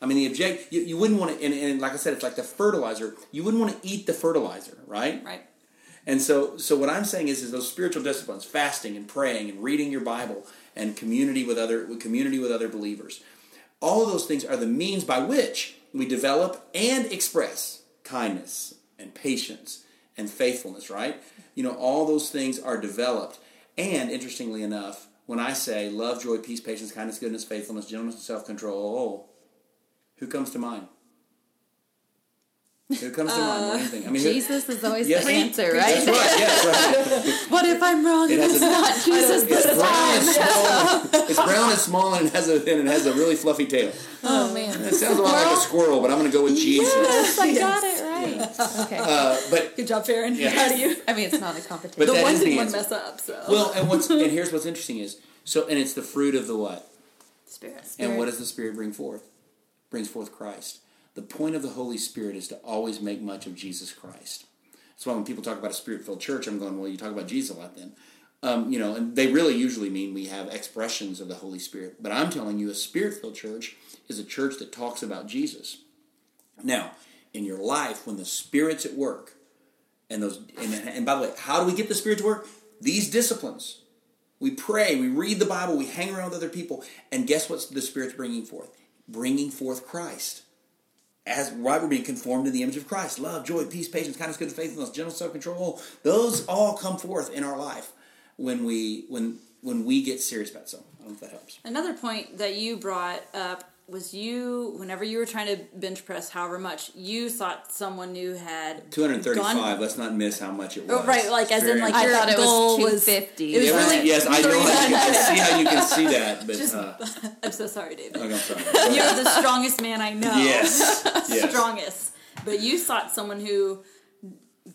C: I mean, the object you, you wouldn't want to, and, and like I said, it's like the fertilizer. You wouldn't want to eat the fertilizer, right?
A: Right.
C: And so, so what I'm saying is, is those spiritual disciplines, fasting and praying and reading your Bible and community with other with community with other believers. All of those things are the means by which we develop and express kindness and patience and faithfulness. Right? You know, all those things are developed. And interestingly enough, when I say love, joy, peace, patience, kindness, goodness, faithfulness, gentleness, and self control, oh, who comes to mind? Who comes to mind? Uh, do you think? I mean,
B: Jesus is always
C: Yes.
B: the answer,
C: That's
B: right?
C: right. Yes, right.
B: What if I'm wrong
C: It
B: it's not Jesus
C: It's
B: this
C: brown and
B: time?
C: small. It's brown and small, and it has a and it has a really fluffy tail.
B: Oh man.
C: It sounds a lot like a squirrel, but I'm going to go with Jesus.
B: Yes, I got it right. Okay.
C: Uh, but
A: Good job, Farron.
C: Yeah.
A: How do you?
B: I mean, it's not a competition.
C: But
A: The
C: that
A: one
C: is the
A: didn't want to mess up, so.
C: well, and what's and here's what's interesting is so, and it's the fruit of the what?
A: Spirit.
C: And what does the Spirit bring forth? Brings forth Christ. The point of the Holy Spirit is to always make much of Jesus Christ. That's why when people talk about a spirit-filled church, I'm going, well, you talk about Jesus a lot then. Um, you know, and they really usually mean we have expressions of the Holy Spirit. But I'm telling you, a spirit-filled church is a church that talks about Jesus. Now, in your life, when the Spirit's at work, and those, and, and by the way, how do we get the Spirit to work? These disciplines. We pray, we read the Bible, we hang around with other people, and guess what the Spirit's bringing forth? Bringing forth Christ. As right, we're being conformed to the image of Christ. Love, joy, peace, patience, kindness, goodness, faithfulness, gentle self-control. Those all come forth in our life when we when when we get serious about something. I don't know if that helps.
A: Another point that you brought up was you, whenever you were trying to bench press however much, you thought someone new had
C: 235.
A: gone-
C: Let's not miss how much it was.
A: Oh, right, like as in
C: Very-
A: like
B: I
A: your
B: thought it was
A: goal was
B: 250.
A: It was
C: It was-
A: really
C: yes, I know. I can see how you can see that, but
A: Just-
C: uh,
A: I'm so sorry, David.
C: okay, I'm sorry.
A: You're the strongest man I know.
C: Yes, yes.
A: strongest. But you sought someone who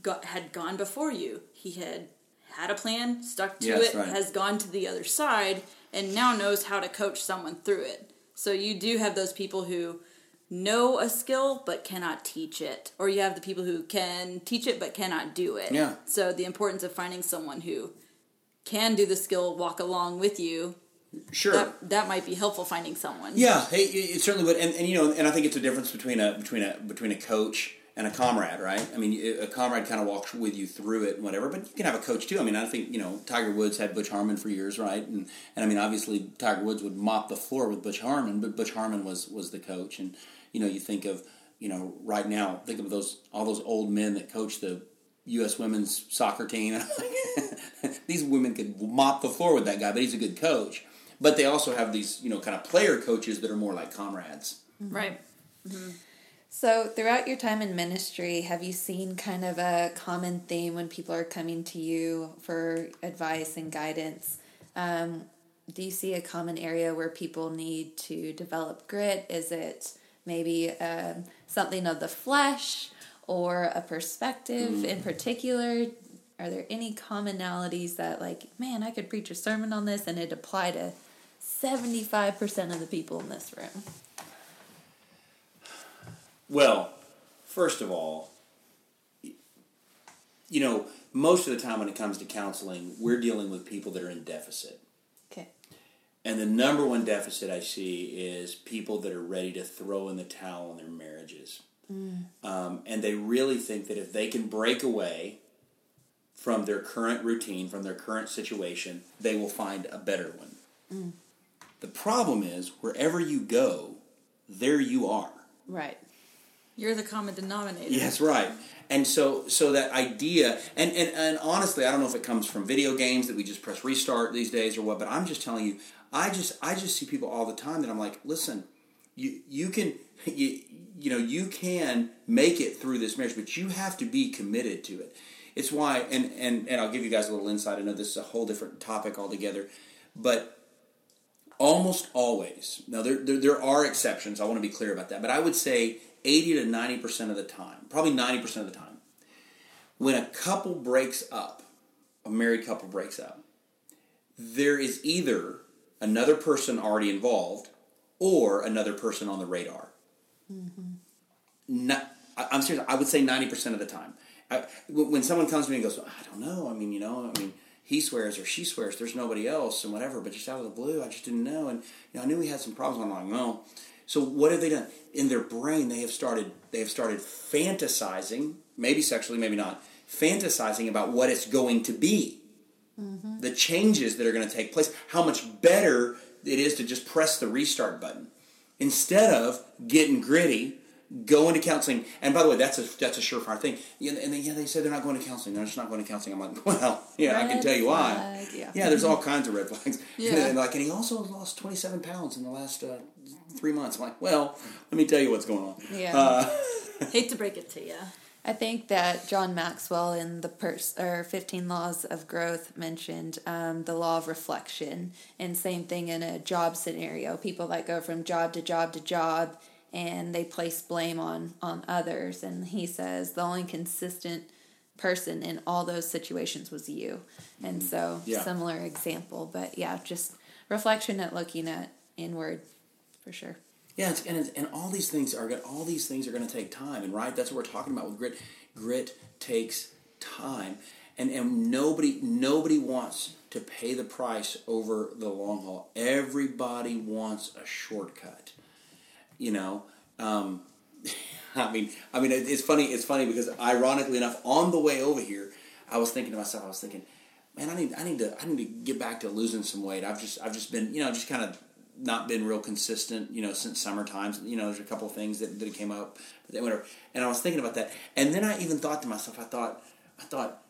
A: got, had gone before you. He had had a plan, stuck to
C: Yes,
A: it,
C: right.
A: has gone to the other side, and now knows how to coach someone through it. So you do have those people who know a skill but cannot teach it, or you have the people who can teach it but cannot do it.
C: Yeah.
A: So the importance of finding someone who can do the skill, walk along with you.
C: Sure.
A: That that might be helpful. Finding someone.
C: Yeah, it it certainly would, and, and you know, and I think it's a difference between a between a between a coach and a comrade, right? I mean, a comrade kind of walks with you through it and whatever, but you can have a coach too. I mean, I think you know, Tiger Woods had Butch Harmon for years, right? And and I mean, obviously, Tiger Woods would mop the floor with Butch Harmon, but Butch Harmon was was the coach, and you know, you think of you know, right now, think of those all those old men that coach the U.S. women's soccer team. these women could mop the floor with that guy, but he's a good coach. But they also have these, you know, kind of player coaches that are more like comrades.
A: Right. Mm-hmm.
B: So, throughout your time in ministry, have you seen kind of a common theme when people are coming to you for advice and guidance? Um, do you see a common area where people need to develop grit? Is it maybe um, something of the flesh or a perspective in particular? Are there any commonalities that, like, man, I could preach a sermon on this and it apply to 75% of the people in this room?
C: Well, first of all, you know, most of the time when it comes to counseling, we're dealing with people that are in deficit.
B: Okay.
C: And the number one deficit I see is people that are ready to throw in the towel on their marriages. Um, and they really think that if they can break away from their current routine, from their current situation, they will find a better one. The problem is, wherever you go, there you are.
B: Right.
A: You're the common denominator.
C: Yes, right. And so, so that idea, and, and and honestly, I don't know if it comes from video games that we just press restart these days or what, but I'm just telling you, I just I just see people all the time that I'm like, listen, you you can you you know you can make it through this marriage, but you have to be committed to it. It's why, and and and I'll give you guys a little insight. I know this is a whole different topic altogether, but almost always. Now there, there there are exceptions. I want to be clear about that, but I would say eighty to ninety percent of the time, probably ninety percent of the time, when a couple breaks up, a married couple breaks up, there is either another person already involved or another person on the radar. Mm-hmm. Not, I, I'm serious. I would say ninety percent of the time. I, when someone comes to me and goes, I don't know. I mean, you know, I mean, he swears or she swears. There's nobody else and whatever. But just out of the blue, I just didn't know. And you know, I knew we had some problems. I'm like, no. So what have they done in their brain? They have started. They have started fantasizing, maybe sexually, maybe not, fantasizing about what it's going to be, mm-hmm. the changes that are going to take place. How much better it is to just press the restart button instead of getting gritty go into counseling. And by the way, that's a that's a surefire thing. And then, yeah, they say they're not going to counseling. They're just not going to counseling. I'm like, well, yeah, I can tell you why.
B: flag, yeah.
C: Yeah, there's all kinds of red flags.
A: Yeah.
C: And like, and he also lost 27 pounds in the last uh, three months. I'm like, well, let me tell you what's going on.
B: Yeah.
C: Uh,
A: Hate to break it to you.
B: I think that John Maxwell in the pers- or 15 Laws of Growth mentioned um, the law of reflection, and same thing in a job scenario. People that go from job to job to job, and they place blame on on others. And he says the only consistent person in all those situations was you. And so,
C: Yeah.
B: similar example, but yeah, just reflection at looking at inward, for sure.
C: Yeah, it's, and it's, and all these things are going all these things are going to take time, and right, that's what we're talking about with grit. Grit takes time, and and nobody nobody wants to pay the price over the long haul. Everybody wants a shortcut, you know. Um, I mean, I mean, it's funny. It's funny because ironically enough, on the way over here, I was thinking to myself, I was thinking, man, I need, I need to, I need to get back to losing some weight. I've just, I've just been, you know, just kind of not been real consistent, you know, since summer times. You know, there's a couple things that, that came up, but whatever. And I was thinking about that, and then I even thought to myself, I thought, I thought,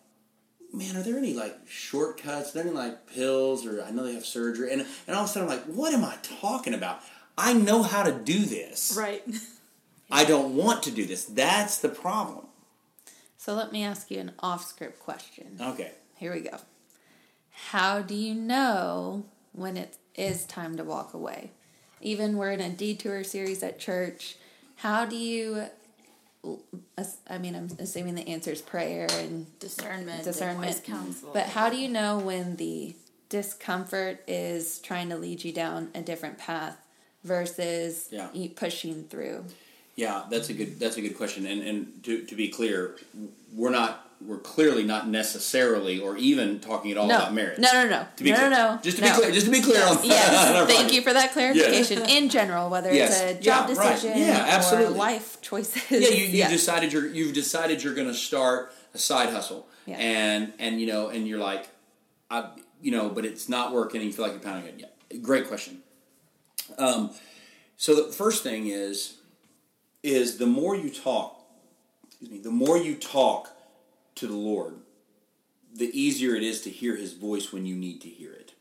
C: man, are there any like shortcuts? Are there any like pills, or I know they have surgery, and and all of a sudden I'm like, what am I talking about? I know how to do this.
A: Right.
C: I don't want to do this. That's the problem.
B: So let me ask you an off script question.
C: Okay.
B: Here we go. How do you know when it is time to walk away? Even we're in a detour series at church. How do you? I mean, I'm assuming the answer is prayer and
A: Discernment.
B: discernment.
A: Wise counsel.
B: But how do you know when the discomfort is trying to lead you down a different path versus
C: Yeah.
B: pushing through?
C: Yeah, that's a good that's a good question. And and to, to be clear, we're not we're clearly not necessarily or even talking at all
B: no,
C: about marriage.
B: no, no, no,
C: To be
B: no,
C: clear.
B: no, no.
C: Just to
B: no.
C: be clear. Just to be clear on
B: Yes, thank you for that clarification. In general, whether
C: Yes.
B: it's a job
C: Yeah, right.
B: decision
C: Yeah, absolutely.
B: or life choices.
C: Yeah, you, you decided you're you've decided you're going to start a side hustle,
B: Yeah.
C: and and you know, and you're like, I, you know, but it's not working, and you feel like you're pounding it. Yeah, great question. Um, so the first thing is, is the more you talk, excuse me, the more you talk to the Lord, the easier it is to hear His voice when you need to hear it.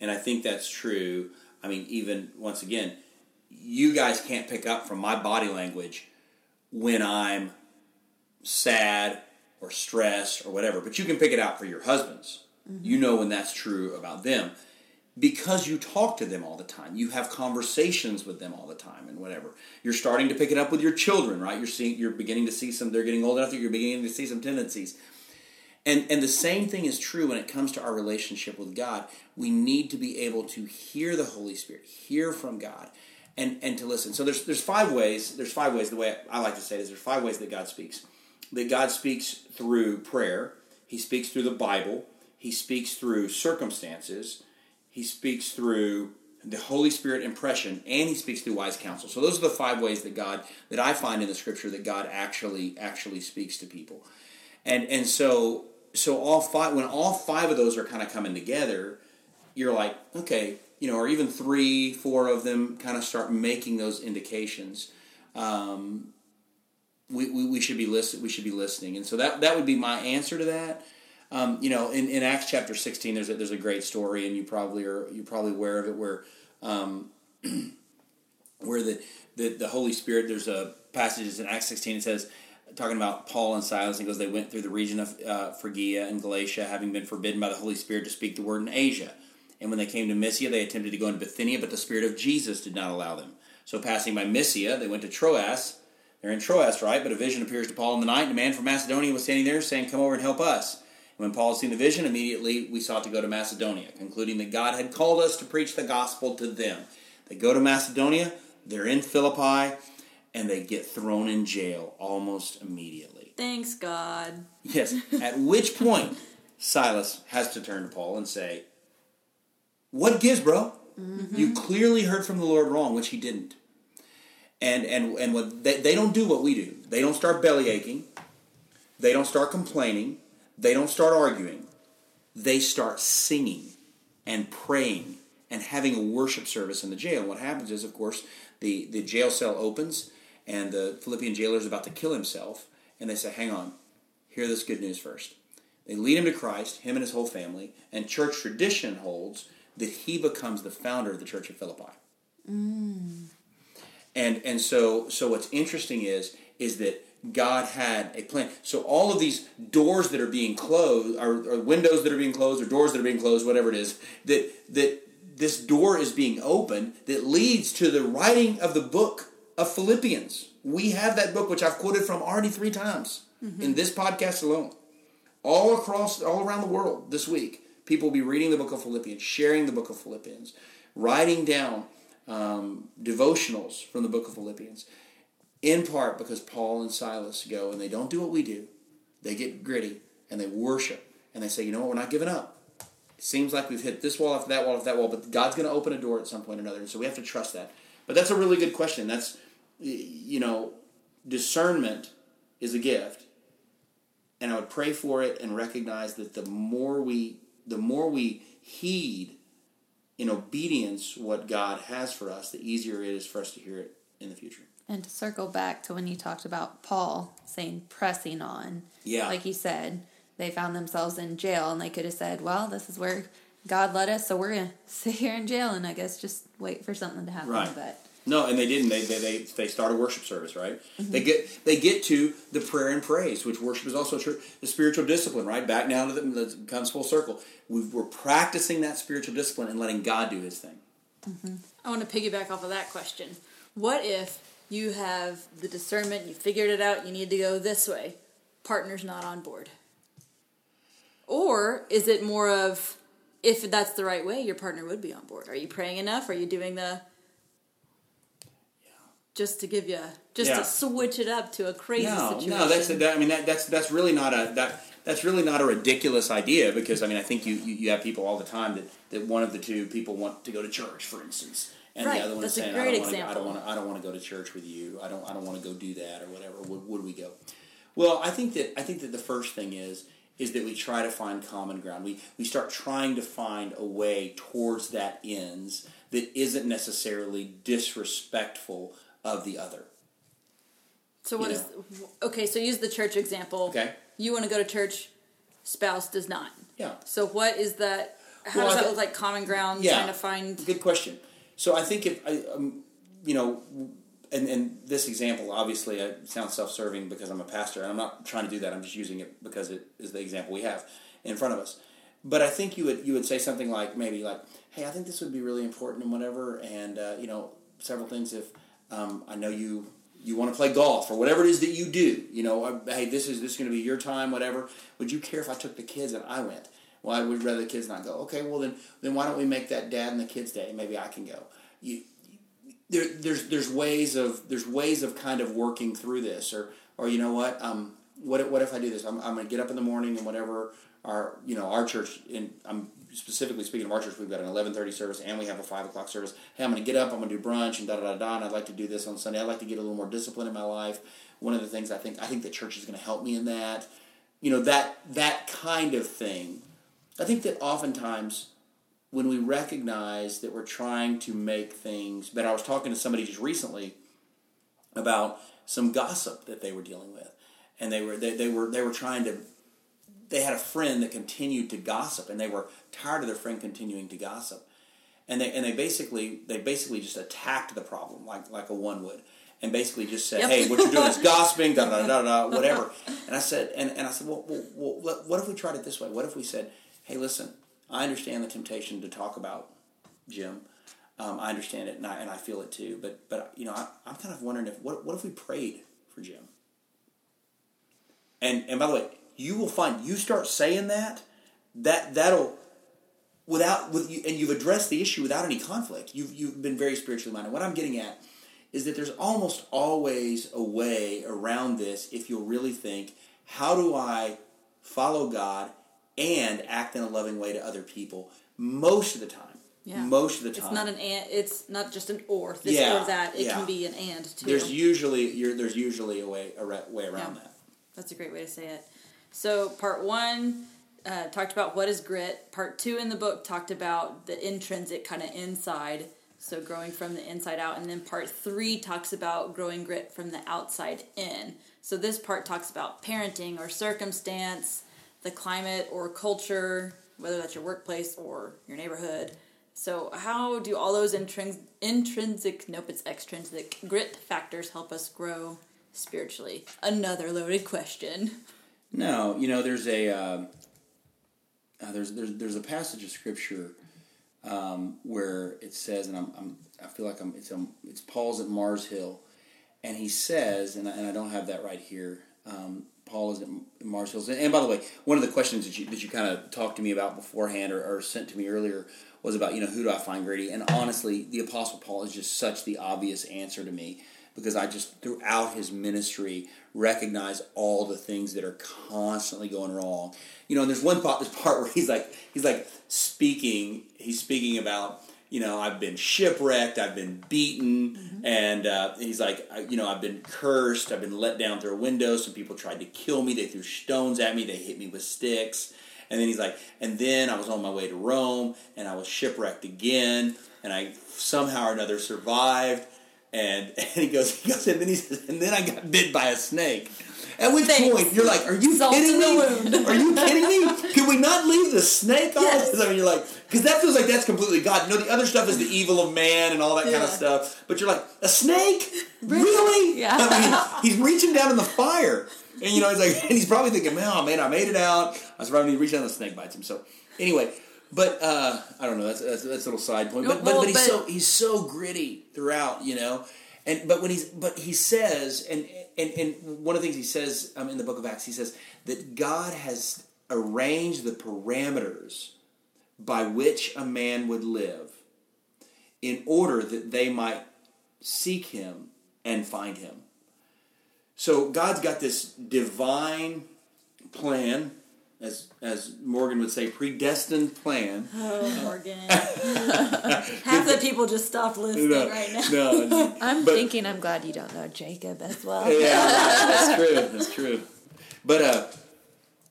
C: And I think that's true. I mean, even once again, you guys can't pick up from my body language when I'm sad or stressed or whatever, but you can pick it out for your husbands. You know when that's true about them because you talk to them all the time. You have conversations with them all the time and whatever. You're starting to pick it up with your children, right? You're seeing you're beginning to see some they're getting old enough that you're beginning to see some tendencies. And and the same thing is true when it comes to our relationship with God. We need to be able to hear the Holy Spirit, hear from God, and and to listen. So there's there's five ways. There's five ways. The way I like to say it is there's five ways that God speaks. That God speaks through prayer. He speaks through the Bible. He speaks through circumstances. He speaks through the Holy Spirit impression, and he speaks through wise counsel. So those are the five ways that God that I find in the Scripture that God actually actually speaks to people. And and so so all five when all five of those are kind of coming together, you're like, okay, you know, or even three, four of them kind of start making those indications. Um, we, we, we should be listen, we should be listening, and so that that would be my answer to that. Um, you know, in, in Acts chapter sixteen, there's a, there's a great story, and you probably are you probably aware of it, where um, where the, the the Holy Spirit. There's a passage in Acts sixteen. It says talking about Paul and Silas. He goes, they went through the region of uh, Phrygia and Galatia, having been forbidden by the Holy Spirit to speak the word in Asia. And when they came to Mysia, they attempted to go into Bithynia, but the Spirit of Jesus did not allow them. So passing by Mysia, they went to Troas. They're in Troas, right? But a vision appears to Paul in the night, and a man from Macedonia was standing there saying, Come over and help us. When Paul had seen the vision, immediately we sought to go to Macedonia, concluding that God had called us to preach the gospel to them. They go to Macedonia, they're in Philippi, and they get thrown in jail almost immediately.
A: Thanks, God.
C: Yes. At which point, Silas has to turn to Paul and say, What gives, bro? Mm-hmm. You clearly heard from the Lord wrong, which he didn't. And and and what they, they don't do what we do. They don't start belly aching. They don't start complaining. They don't start arguing. They start singing and praying and having a worship service in the jail. What happens is, of course, the, the jail cell opens and the Philippian jailer is about to kill himself. And they say, hang on, hear this good news first. They lead him to Christ, him and his whole family, and church tradition holds that he becomes the founder of the Church of Philippi. Mm. And and so so what's interesting is is that God had a plan. So all of these doors that are being closed, or, or windows that are being closed, or doors that are being closed, whatever it is, that that this door is being opened that leads to the writing of the book of Philippians. We have that book, which I've quoted from already three times in this podcast alone. All across, all around the world this week, people will be reading the book of Philippians, sharing the book of Philippians, writing down um, devotionals from the book of Philippians. In part because Paul and Silas go and they don't do what we do. They get gritty and they worship and they say, you know what, we're not giving up. It seems like we've hit this wall after that wall after that wall, but God's going to open a door at some point or another. And so we have to trust that. But that's a really good question. That's, you know, discernment is a gift. And I would pray for it and recognize that the more we, the more we heed in obedience what God has for us, the easier it is for us to hear it in the future.
B: And to circle back to when you talked about Paul saying pressing on,
C: Yeah.
B: like you said, they found themselves in jail and they could have said, well, this is where God led us, so we're going to sit here in jail and I guess just wait for something to happen.
C: Right.
B: But
C: No, and they didn't. They they they, they start a worship service, right? Mm-hmm. They get they get to the prayer and praise, which worship is also true. The spiritual discipline, right? Back down to the that comes full circle. we we're practicing that spiritual discipline and letting God do His thing. Mm-hmm.
A: I want to piggyback off of that question. What if you have the discernment, you figured it out, you need to go this way, partner's not on board? Or is it more of if that's the right way, your partner would be on board? Are you praying enough? Are you doing the just to give you just
C: Yeah.
A: to switch it up to a crazy
C: No,
A: situation?
C: no, that's that, I mean that, that's that's really not a that that's really not a ridiculous idea because I mean I think you, you, you have people all the time that, that one of the two people want to go to church, for instance, and
A: Right,
C: the other one is
A: that's a
C: saying I don't want to I don't want to I don't want to go to church with you. I don't I don't want to go do that or whatever. Would, would we go? Well, I think that I think that the first thing is is that we try to find common ground. We we start trying to find a way towards that ends that isn't necessarily disrespectful of the other.
A: So what
C: you
A: is okay? So use the church example.
C: Okay.
A: You want to go to church, spouse does not.
C: Yeah.
A: So what is that? How
C: Well,
A: does that look like common ground?
C: Yeah.
A: Trying to find.
C: Good question. So I think if I, um, you know, and and this example obviously uh, sounds self-serving because I'm a pastor, and I'm not trying to do that. I'm just using it because it is the example we have in front of us. But I think you would you would say something like maybe like, hey, I think this would be really important and whatever, and uh, you know, several things. If um, I know you you want to play golf or whatever it is that you do, you know, uh, hey, this is this is going to be your time, whatever. Would you care if I took the kids and I went? I would rather the kids not go. Okay, well then, then why don't we make that dad and the kids day? Maybe I can go. You, there, there's there's ways of there's ways of kind of working through this, or or you know what, um, what what if I do this? I'm, I'm to get up in the morning and whatever our you know our church in I'm specifically speaking of our church, we've got an eleven thirty service and we have a five o'clock service. Hey, I'm going to get up, I'm going to do brunch and da da da da. And I'd like to do this on Sunday. I'd like to get a little more discipline in my life. One of the things I think I think the church is going to help me in that. You know that that kind of thing. I think that oftentimes when we recognize that we're trying to make things better, I was talking to somebody just recently about some gossip that they were dealing with, and they were they, they were they were trying to. They had a friend that continued to gossip, and they were tired of their friend continuing to gossip, and they and they basically they basically just attacked the problem like like a one would, and basically just said,
A: Yep.
C: "Hey, what you're doing is gossiping, da da da da whatever." And I said, and, and I said, well, well, well, what- what if we tried it this way? What if we said, "Hey, listen, I understand the temptation to talk about Jim. Um, I understand it, and I, and I feel it too. But but you know, I, I'm kind of wondering if what what if we prayed for Jim? And and by the way, you will find you start saying that that that'll without with you and you've addressed the issue without any conflict. You've you've been very spiritually minded. What I'm getting at is that there's almost always a way around this if you'll really think, how do I follow God and act in a loving way to other people? Most of the time.
A: Yeah.
C: Most of the time.
A: It's not an and. It's not just an or. This
C: Yeah,
A: or that. It
C: yeah.
A: can be an and too.
C: there's usually you're, there's usually a way a way around that.
A: That's a great way to say it. So, part one uh, talked about what is grit. Part two in the book talked about the intrinsic kind of inside, so growing from the inside out. And then part three talks about growing grit from the outside in. So, this part talks about parenting or circumstance, the climate or culture, whether that's your workplace or your neighborhood. So, how do all those intrins- intrinsic, nope, it's extrinsic grit factors help us grow spiritually? Another loaded question.
C: No, you know, there's a um uh, there's there's there's a passage of scripture um, where it says, and I'm, I'm I feel like I'm it's um it's Paul's at Mars Hill, and he says, and I, and I don't have that right here. Um, Paul is at Mars and, by the way, one of the questions that you that you kind of talked to me about beforehand or, or sent to me earlier was about you know who do I find Grady, and honestly, the Apostle Paul is just such the obvious answer to me because I just throughout his ministry recognize all the things that are constantly going wrong. You know, and there's one part, this part where he's like he's like speaking. He's speaking about you know I've been shipwrecked, I've been beaten, and uh, he's like I- you know I've been cursed, I've been let down through a window. Some people tried to kill me. They threw stones at me. They hit me with sticks. And then he's like, and then I was on my way to Rome, and I was shipwrecked again, and I somehow or another survived. And, and he goes, he goes, and then he says, and then I got bit by a snake. At which
A: Thanks.
C: point you're like, are you
A: Salt
C: kidding me? Are you kidding me? Can we not leave the snake on?
A: Yes.
C: I mean, you're like, because that feels like that's completely God. You know, the other stuff is the evil of man and all that kind of stuff. But you're like, a snake? Really?
B: Yeah.
C: I mean, he's reaching down in the fire. And you know, he's like, and he's probably thinking, "Man, man, I made it out." I was probably reaching down, the snake bites him. So, anyway, but uh, I don't know. That's that's, that's a little side point. But but, but he's
A: but-
C: so he's so gritty throughout. You know, and but when he's but he says, and and and one of the things he says um, in the book of Acts, he says that God has arranged the parameters by which a man would live in order that they might seek him and find him. So God's got this divine plan, as as Morgan would say, predestined plan.
A: Oh, Morgan. Half the people just stopped listening
C: No,
A: right now.
C: no,
B: I'm
C: But-
B: thinking I'm glad you don't know Jacob as well.
C: yeah, that's true. That's true. But uh,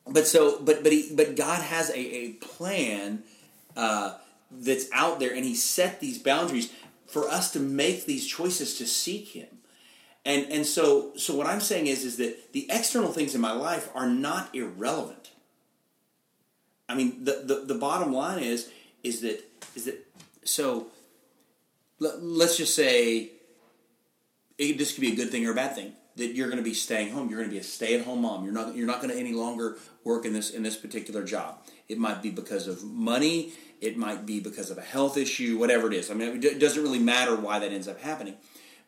C: but so but but he but God has a a plan uh, that's out there, and He set these boundaries for us to make these choices to seek Him. And and so so what I'm saying is is that the external things in my life are not irrelevant. I mean the the, the bottom line is is that is that so let, let's just say it, this could be a good thing or a bad thing that you're going to be staying home. You're going to be a stay-at-home mom. You're not you're not going to any longer work in this in this particular job. It might be because of money. It might be because of a health issue whatever it is. I mean it doesn't really matter why that ends up happening.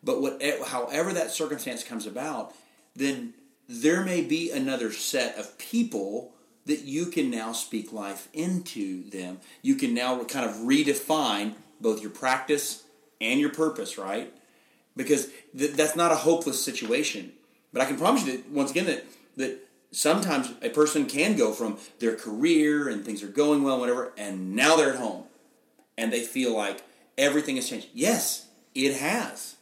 C: But what eh, however that circumstance comes about then there may be another set of people that you can now speak life into them you can now kind of redefine both your practice and your purpose right because th- that's not a hopeless situation. But I can promise you that once again that that sometimes a person can go from their career and things are going well, whatever, and now they're at home and they feel like everything has changed. Yes, it has.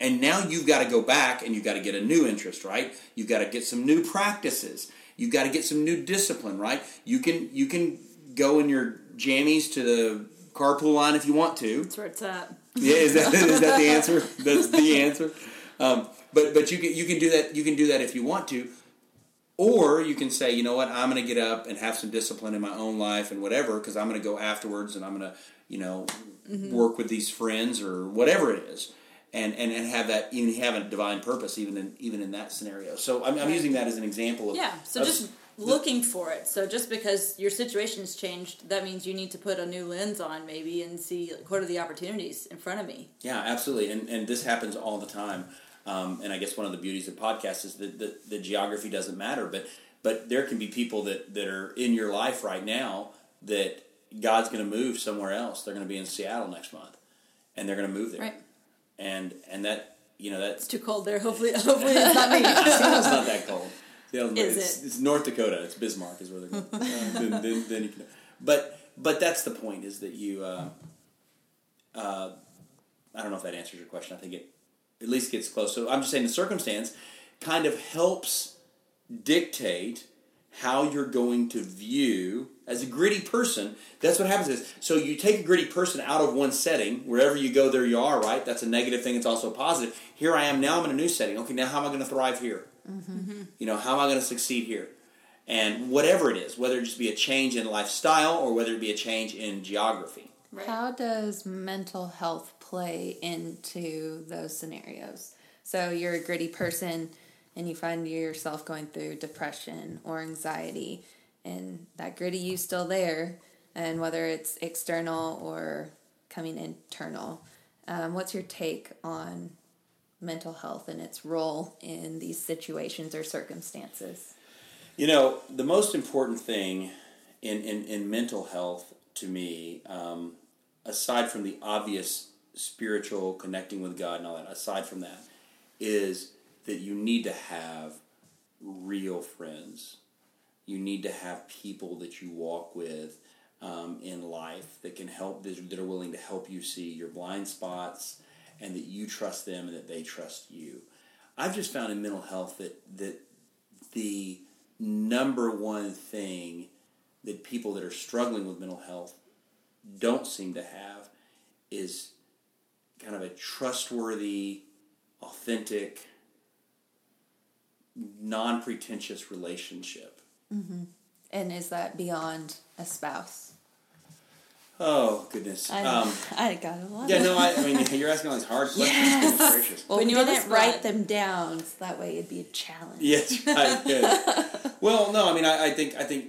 C: And now you've got to go back and you've got to get a new interest, right? You've got to get some new practices. You've got to get some new discipline, right? You can you can go in your jammies to the carpool line if you want to.
A: That's where it's at.
C: Yeah, is that is that the answer? That's the answer. Um, but but you can you can do that you can do that if you want to, or you can say you know what I'm going to get up and have some discipline in my own life and whatever because I'm going to go afterwards and I'm going to you know work with these friends or whatever it is. And, and, and have that even have a divine purpose even in even in that scenario. So I'm, I'm using that as an example of
A: Yeah. So
C: of-
A: just looking for it. So just because your situation's changed, that means you need to put a new lens on maybe and see what are the opportunities in front of me.
C: Yeah, absolutely, and and this happens all the time. Um, and I guess one of the beauties of podcasts is that the, the geography doesn't matter, but but there can be people that, that are in your life right now that God's going to move somewhere else. They're going to be in Seattle next month, and they're going to move there.
A: Right.
C: And and that you know that's
A: It's too cold there. Hopefully, hopefully it's not me.
C: Seattle's not that cold. Seattle's
A: Is
C: it's,
A: it?
C: it's North Dakota. It's Bismarck is where they're going. Uh, then, then, then you can, but but that's the point is that you. Uh, uh, I don't know if that answers your question. I think it at least gets close. So I'm just saying the circumstance kind of helps dictate how you're going to view as a gritty person that's what happens is so you take a gritty person out of one setting wherever you go there you are right? That's a negative thing it's also a positive. Here i am now i'm in a new setting. Okay now how am i going to thrive here? Mm-hmm. You know how am i going to succeed here? And whatever it is whether it just be a change in lifestyle or whether it be a change in geography.
A: Right.
B: How does mental health play into those scenarios? So you're a gritty person and you find yourself going through depression or anxiety, and that gritty you still there, and whether it's external or coming internal. Um, what's your take on mental health and its role in these situations or circumstances?
C: You know, the most important thing in, in, in mental health to me, um, aside from the obvious spiritual connecting with God and all that, aside from that, is that you need to have real friends. You need to have people that you walk with um, in life that can help, that are willing to help you see your blind spots and that you trust them and that they trust you. I've just found in mental health that, that the number one thing that people that are struggling with mental health don't seem to have is kind of a trustworthy, authentic, non pretentious relationship.
B: And is that beyond a spouse?
C: Oh, goodness.
B: I,
C: Um,
B: I got a lot.
C: yeah, no, I, I mean, you're asking all these hard questions.
B: Yes.
C: Gracious.
B: Well,
A: When you're on the
B: didn't
A: spot.
B: write them down, so that way it'd be a challenge.
C: Yes, right. Good. well, no, I mean, I, I think, I think,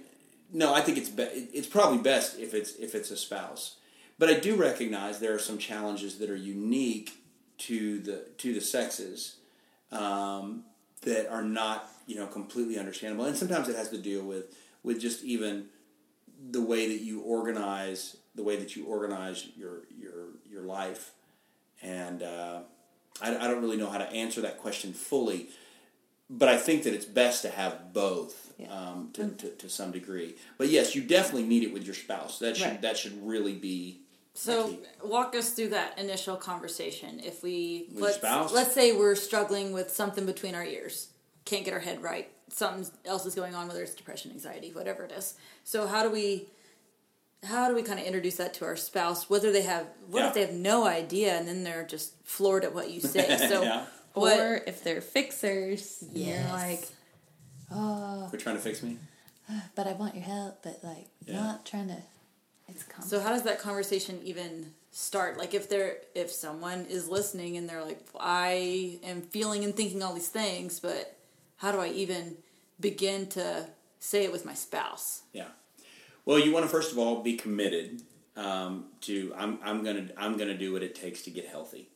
C: no, I think it's be, it's probably best if it's if it's a spouse. But I do recognize there are some challenges that are unique to the to the sexes um, that are not you know completely understandable, and sometimes it has to deal with with just even the way that you organize the way that you organize your your your life, and uh, I, I don't really know how to answer that question fully but I think that it's best to have both
B: Yeah.
C: um, to, to, to some degree. But yes, you definitely need it with your spouse. That should
B: Right.
C: that should really be
A: So walk us through that initial conversation. If we
C: With
A: let's
C: spouse?
A: let's say we're struggling with something between our ears, can't get our head right, something else is going on, whether it's depression, anxiety, whatever it is. So how do we how do we kind of introduce that to our spouse? Whether they have what
C: Yeah.
A: if they have no idea and then they're just floored at what you say? So
C: Yeah.
A: what
B: Or if they're fixers,
A: Yes.
B: you're like, oh,
C: Quit trying to fix me.
B: Uh, but I want your help, but like,
C: Yeah.
B: not trying to. It's complicated.
A: So how does that conversation even start? Like if they're if someone is listening and they're like, I am feeling and thinking all these things, but how do I even begin to say it with my spouse?
C: Yeah. Well, you want to first of all be committed um, to I'm I'm gonna I'm gonna do what it takes to get healthy,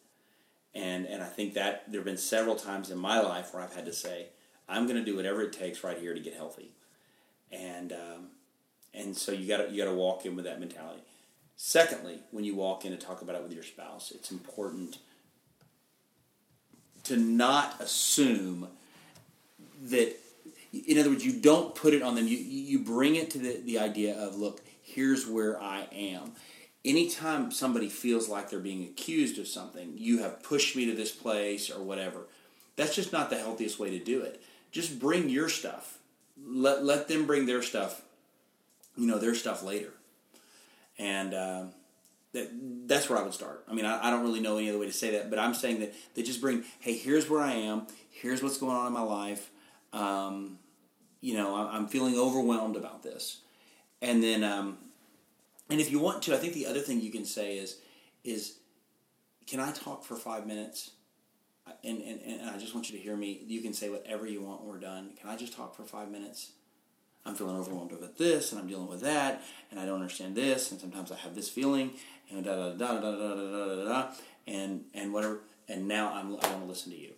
C: and and I think that there have been several times in my life where I've had to say I'm gonna do whatever it takes right here to get healthy, and um, and so you got you got to walk in with that mentality. Secondly, when you walk in to talk about it with your spouse, it's important to not assume that in other words you don't put it on them. You you bring it to the, the idea of look here's where i am. Anytime somebody feels like they're being accused of something you have pushed me to this place or whatever that's just not the healthiest way to do it. Just bring your stuff. Let let them bring their stuff you know their stuff later and um, that that's where I would start. I mean, I, I don't really know any other way to say that, but I'm saying that they just bring, hey, here's where I am, here's what's going on in my life. Um, you know, I, I'm feeling overwhelmed about this, and then, um, and if you want to, I think the other thing you can say is, is, can I talk for five minutes? And, and, and I just want you to hear me. You can say whatever you want when we're done. Can I just talk for five minutes? I'm feeling overwhelmed with this, and I'm dealing with that, and I don't understand this, and sometimes I have this feeling, and da da da da da da da da da and and whatever. And now I'm I want to listen to you.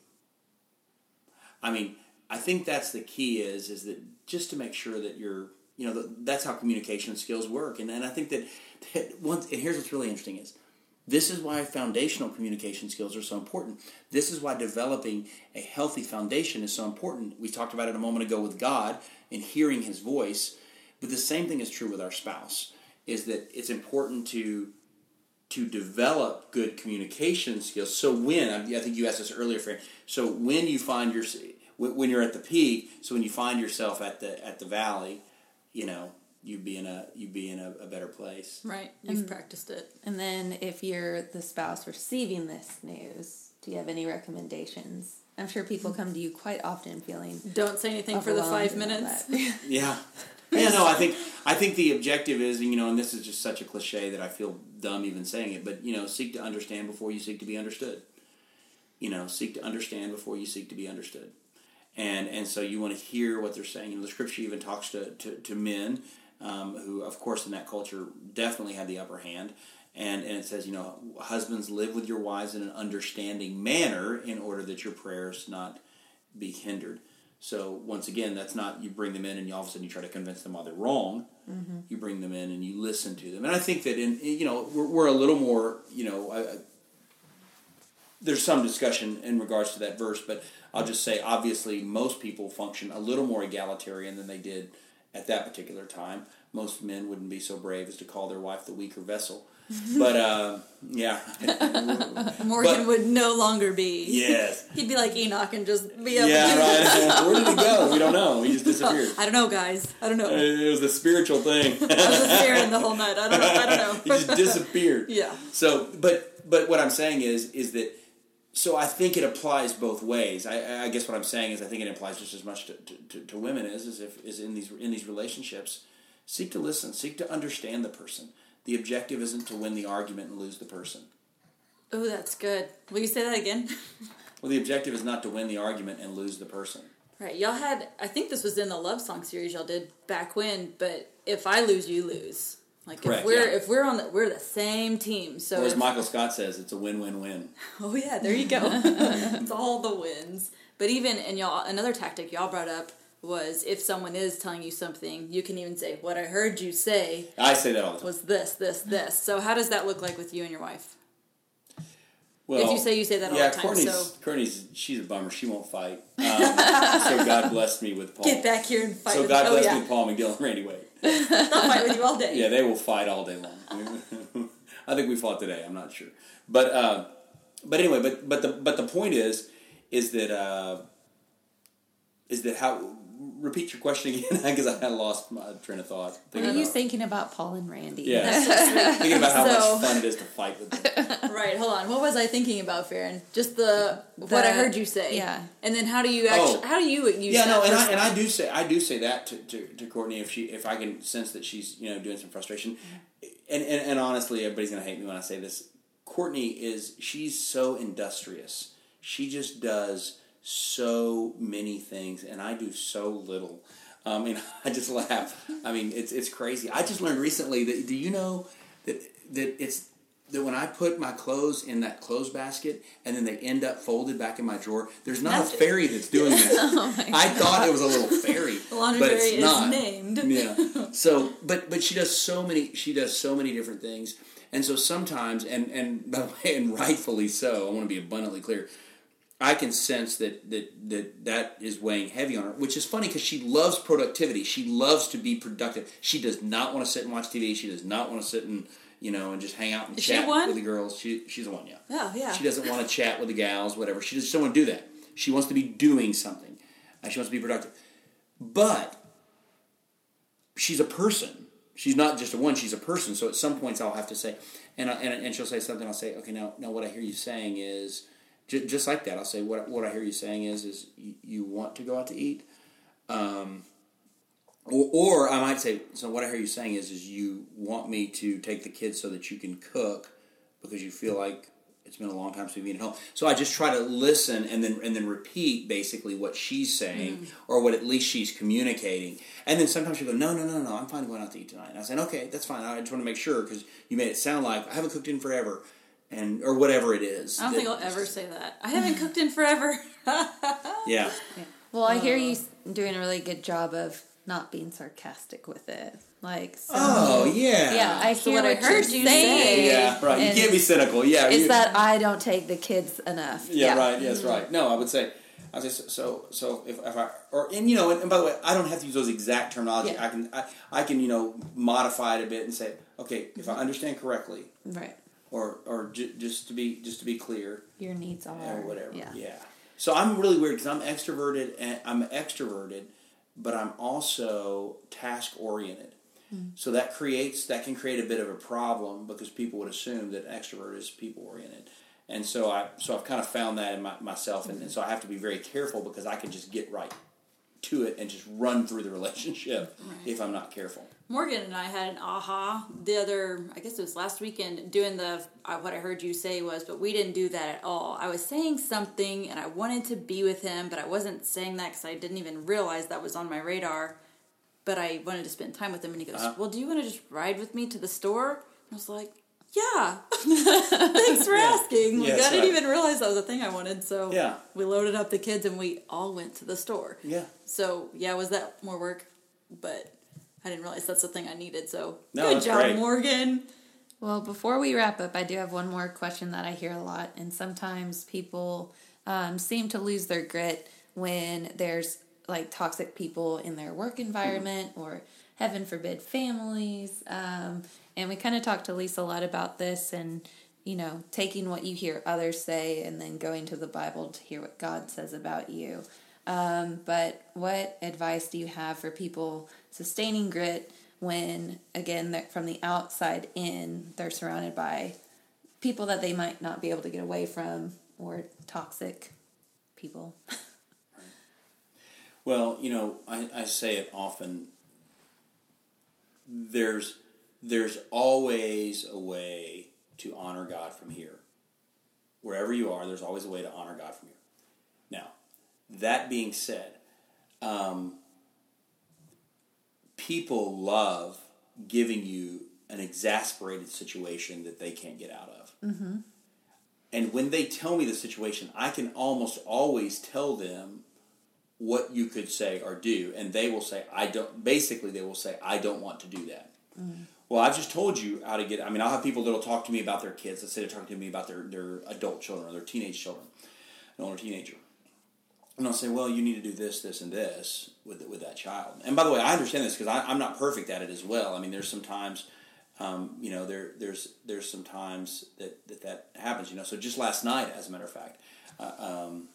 C: I mean, I think that's the key is is that just to make sure that you're you know that's how communication skills work, and and I think that, that once and here's what's really interesting is this is why foundational communication skills are so important. This is why developing a healthy foundation is so important. We talked about it a moment ago with God and hearing His voice, but the same thing is true with our spouse. Is that it's important to to develop good communication skills. So when I think you asked this earlier, Fran. So when you find your when you're at the peak, so when you find yourself at the at the valley, you know you'd be in a you'd be in a, a better place.
A: Right. You've and, practiced it.
B: And then if you're the spouse receiving this news, do you have any recommendations? I'm sure people come to you quite often feeling
A: don't say anything for the five minutes.
C: yeah. Yeah, no, I think I think the objective is, you know, and this is just such a cliche that I feel dumb even saying it, but you know, seek to understand before you seek to be understood. You know, seek to understand before you seek to be understood. And and so you want to hear what they're saying. You know, the scripture even talks to, to, to men um, who, of course, in that culture definitely had the upper hand. And, and it says, you know, husbands live with your wives in an understanding manner in order that your prayers not be hindered. So once again, that's not you bring them in and you, all of a sudden you try to convince them why they're wrong. Mm-hmm. You bring them in and you listen to them. And I think that in you know we're, we're a little more you know I, there's some discussion in regards to that verse, but I'll just say obviously most people function a little more egalitarian than they did at that particular time. Most men wouldn't be so brave as to call their wife the weaker vessel. But uh, yeah,
A: Morgan but, would no longer be.
C: Yes,
A: he'd be like Enoch and just be able.
C: Yeah, right. Where did he go? We don't know. He just disappeared.
A: I don't know, guys. I don't know.
C: It was a spiritual thing.
A: I was just staring the whole night. I don't know. I don't know.
C: he just disappeared.
A: Yeah.
C: So, but but what I'm saying is is that so I think it applies both ways. I, I, guess what I'm saying is I think it applies just as much to, to, to, women as, as if is in these in these relationships. Seek to listen. Seek to understand the person. The objective isn't to win the argument and lose the person.
A: Oh, that's good. Will you say that again?
C: well, the objective is not to win the argument and lose the person.
A: Right. Y'all had. I think this was in the love song series y'all did back when. But if I lose, you lose. Like Correct, if we're yeah. if we're on the we're the same team. So
C: or as Michael Scott says, it's a win-win-win.
A: Oh yeah, there you go. it's all the wins. But even and y'all another tactic y'all brought up was if someone is telling you something, you can even say, "What I heard you say."
C: I say that all the time.
A: Was this, this, this? So how does that look like with you and your wife? Well, if you say you say that all
C: yeah,
A: the time,
C: Courtney's,
A: so
C: Courtney's she's a bummer. She won't fight. Um, so God blessed me with Paul.
A: Get back here and fight.
C: So God blessed oh, yeah. me with Paul McGill and Randy Wade.
A: They'll fight with you all day.
C: Yeah, they will fight all day long. I think we fought today. I'm not sure, but uh, but anyway, but but the but the point is is that uh, is that how repeat your question again because I had lost my train of thought.
B: What are you thinking about Paul and Randy?
C: Yeah, thinking about how so, much fun it is to fight with them.
A: right. Hold on. What was I thinking about, Farron? Just the, the, what I heard you say.
B: Yeah.
A: And then how do you actually? Oh. How do you use?
C: Yeah. no. And I, and I do say I do say that to, to, to Courtney if she if I can sense that she's you know doing some frustration, mm-hmm. and and, and honestly, everybody's gonna hate me when I say this. Courtney is she's so industrious. She just does so many things, and I do so little. Um, I mean, I just laugh. I mean, it's it's crazy. I just learned recently that do you know that that it's that when I put my clothes in that clothes basket and then they end up folded back in my drawer, there's not that's, a fairy that's doing that. oh I thought it was a little fairy, but it's not.
A: named.
C: yeah. So, but but she does so many. She does so many different things, and so sometimes, and and by the way, and rightfully so. I want to be abundantly clear. I can sense that that that that is weighing heavy on her, which is funny because she loves productivity. She loves to be productive. She does not want to sit and watch TV. She does not want to sit and you know and just hang out and
A: is
C: chat with the girls. She she's the one, yeah.
A: Oh yeah.
C: She doesn't want to chat with the gals, whatever. She just doesn't want to do that. She wants to be doing something. Uh, she wants to be productive, but she's a person. She's not just a one. She's a person. So at some points I'll have to say, and and, and she'll say something. I'll say, okay, now now what I hear you saying is J- just like that, I'll say what what I hear you saying is is you, you want to go out to eat, um, or, or I might say so. What I hear you saying is is you want me to take the kids so that you can cook because you feel like It's been a long time since we've been at home. So I just try to listen and then and then repeat basically what she's saying
A: Mm.
C: or what at least she's communicating. And then sometimes she go, no, no, no, no, I'm fine going out to eat tonight. And I said, okay, that's fine. I just want to make sure because you made it sound like I haven't cooked in forever, and or whatever it is.
A: I don't
C: that-
A: think I'll ever say that. I haven't cooked in forever.
C: Yeah.
B: Well, I hear uh, you doing a really good job of not being sarcastic with it. Like, so,
C: Oh yeah.
B: yeah, I
A: So
B: hear
A: what I heard
B: you're saying.
A: say-
C: Yeah, right. You
B: And
C: can't be cynical. Yeah.
B: Is
C: you-
B: that I don't take the kids enough?
C: Yeah, right. Yes, mm-hmm. right. No, I would say, I would say so. So if, if I or and you know, and, and by the way, I don't have to use those exact terminology.
B: Yeah.
C: I can I, I can you know modify it a bit and say, okay, if I mm-hmm. understand correctly,
B: Right.
C: Or or ju- just to be just to be clear,
B: Your needs are
C: or whatever.
B: Yeah.
C: Yeah. So I'm really weird because I'm extroverted and I'm extroverted, but I'm also task oriented. Hmm. So that creates that can create a bit of a problem because people would assume that extrovert is people oriented, and so I so I've kind of found that in my, myself, and, and so I have to be very careful because I can just get right to it and just run through the relationship if I'm not careful.
A: Morgan and I had an aha the other, I guess it was last weekend, doing the uh, what I heard you say was, but we didn't do that at all. I was saying something and I wanted to be with him, but I wasn't saying that because I didn't even realize that was on my radar. But I wanted to spend time with him, and he goes,
C: Uh-huh.
A: "Well, do you want to just ride with me to the store?" And I was like, "Yeah, thanks for asking." Like, I didn't
C: right.
A: even realize that was a thing I wanted. So
C: Yeah.
A: we loaded up the kids and we all went to the store.
C: Yeah.
A: So yeah, was that more work? But I didn't realize that's the thing I needed. So
C: No,
A: good job,
C: great.
A: Morgan.
B: Well, before we wrap up, I do have one more question that I hear a lot, and sometimes people um, seem to lose their grit when there's like toxic people in their work environment or heaven forbid families. Um, and we kind of talked to Lisa a lot about this and you know taking what you hear others say and then going to the Bible to hear what God says about you. Um, but what advice do you have for people sustaining grit when, again, from the outside in, they're surrounded by people that they might not be able to get away from or toxic people?
C: Well, you know, I, I say it often. There's there's always a way to honor God from here. Wherever you are, there's always a way to honor God from here. Now, that being said, um, people love giving you an exasperated situation that they can't get out of. Mm-hmm. And when they tell me the situation, I can almost always tell them what you could say or do, and they will say, "I don't." Basically, they will say, "I don't want to do that." Mm-hmm. Well, I've just told you how to get. I mean, I'll have people that'll talk to me about their kids. Let's say they're talking to me about their their adult children or their teenage children, an older teenager, and I'll say, "Well, you need to do this, this, and this with with that child." And by the way, I understand this because I'm not perfect at it as well. I mean, there's sometimes. Um, you know, there, there's there's some times that, that that happens. You know, so just last night, as a matter of fact, uh, um,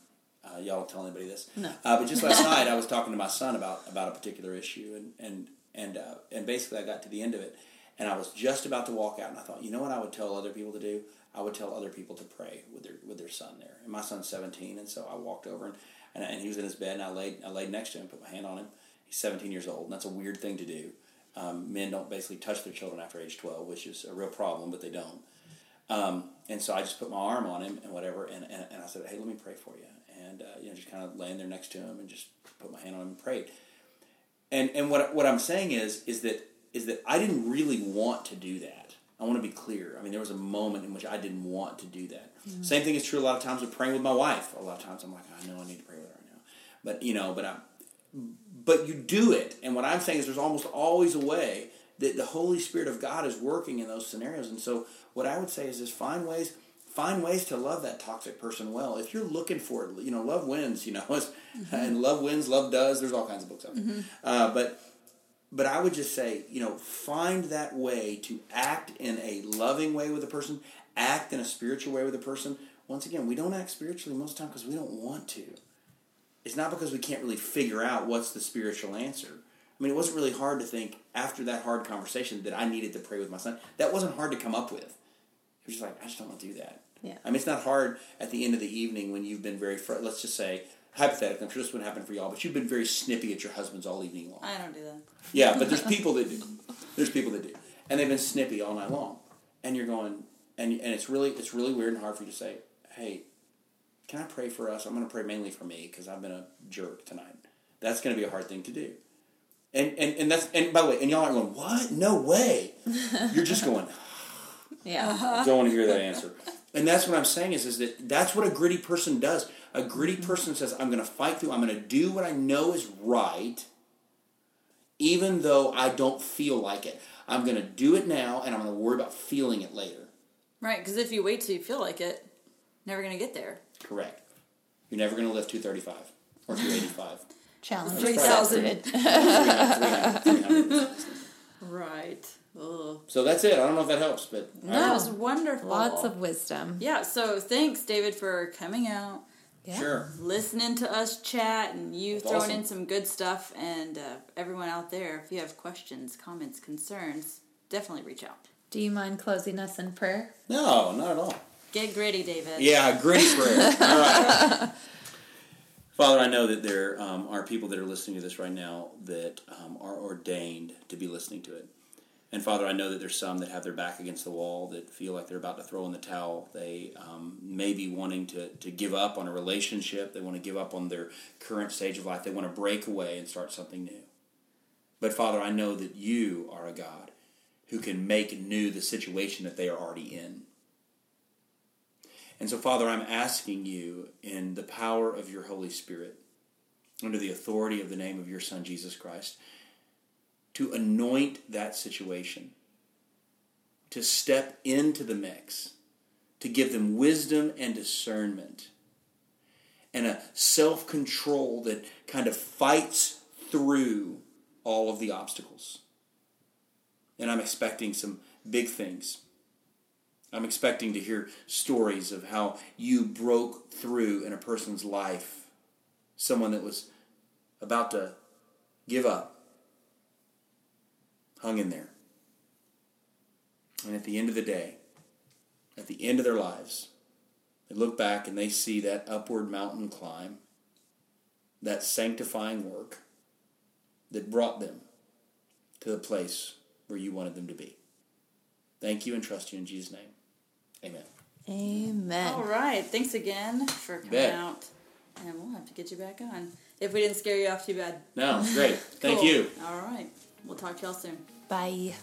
C: uh, y'all don't tell anybody this.
B: No.
C: Uh, but just last night, I was talking to my son about about a particular issue, and and and uh, and basically, I got to the end of it, and I was just about to walk out, and I thought, you know what, I would tell other people to do. I would tell other people to pray with their with their son there. And my son's 17, and so I walked over and and, and he was in his bed, and I laid I laid next to him, put my hand on him. He's 17 years old, and that's a weird thing to do. Um, men don't basically touch their children after age 12, which is a real problem, but they don't. Um, and so I just put my arm on him and whatever, and, and, and I said, "Hey, let me pray for you." And uh, you know, just kind of laying there next to him and just put my hand on him and prayed. And and what what I'm saying is is that is that I didn't really want to do that. I want to be clear. I mean, there was a moment in which I didn't want to do that. Mm-hmm. Same thing is true a lot of times with praying with my wife. A lot of times I'm like, I know I need to pray with her right now, but you know, but I, but you do it. And what I'm saying is, there's almost always a way that the Holy Spirit of God is working in those scenarios. And so, what I would say is, is find ways, find ways to love that toxic person well. If you're looking for it, you know, love wins. You know, it's, and mm-hmm. love wins, love does. There's all kinds of books out there. Mm-hmm. Uh, but but I would just say, you know, find that way to act in a loving way with a person, act in a spiritual way with a person. Once again, we don't act spiritually most of the time because we don't want to. It's not because we can't really figure out what's the spiritual answer. I mean, it wasn't really hard to think after that hard conversation that I needed to pray with my son. That wasn't hard to come up with. It was just like, I just don't want to do that.
B: Yeah.
C: I mean, it's not hard at the end of the evening when you've been very, fr- let's just say, hypothetically, I'm sure this wouldn't happen for y'all, but you've been very snippy at your husbands all evening long.
A: I don't do that.
C: Yeah, but there's people that do. There's people that do. And they've been snippy all night long. And you're going, and and it's really it's really weird and hard for you to say, hey, can I pray for us? I'm going to pray mainly for me because I've been a jerk tonight. That's going to be a hard thing to do. And, and, and that's and by the way, and y'all are going, what? No way. You're just going,
B: Yeah.
C: don't want to hear that answer. And that's what I'm saying is, is that that's what a gritty person does. A gritty
B: Mm-hmm.
C: person says, I'm going to fight through. I'm going to do what I know is right, even though I don't feel like it. I'm going to do it now, and I'm going to worry about feeling it later.
A: Right, because if you wait till you feel like it, never gonna get there.
C: Correct. You're never going to lift 235 or 285.
B: Challenge
A: 3,000.
C: 300, 300, 300.
A: Right. Ugh.
C: So that's it. I don't know if that helps, but I
A: That was wonderful.
B: Lots of wisdom.
A: yeah. So thanks, David, for coming out,
C: know.
B: Yeah.
C: Sure.
A: listening to us chat, and you
C: That's
A: throwing
C: awesome.
A: in some good stuff. And uh, everyone out there, if you have questions, comments, concerns, definitely reach out.
B: Do you mind closing us in prayer?
C: No, not at all.
A: Get gritty, David.
C: Yeah, gritty prayer. All right. Father, I know that there um, are people that are listening to this right now that um, are ordained to be listening to it. And Father, I know that there's some that have their back against the wall that feel like they're about to throw in the towel. They um, may be wanting to, to give up on a relationship. They want to give up on their current stage of life. They want to break away and start something new. But Father, I know that you are a God who can make new the situation that they are already in. And so, Father, I'm asking you in the power of your Holy Spirit, under the authority of the name of your Son, Jesus Christ, to anoint that situation, to step into the mix, to give them wisdom and discernment, and a self control that kind of fights through all of the obstacles. And I'm expecting some big things. I'm expecting to hear stories of how you broke through in a person's life, someone that was about to give up, hung in there. And at the end of the day, at the end of their lives, they look back and they see that upward mountain climb, that sanctifying work that brought them to the place where you wanted them to be. Thank you and trust you in Jesus' name. Amen.
B: Amen.
A: All right. Thanks again for coming
C: Bet.
A: out. And we'll have to get you back on. If we didn't scare you off too bad.
C: No, great. Thank you.
A: All right. We'll talk to y'all soon.
B: Bye.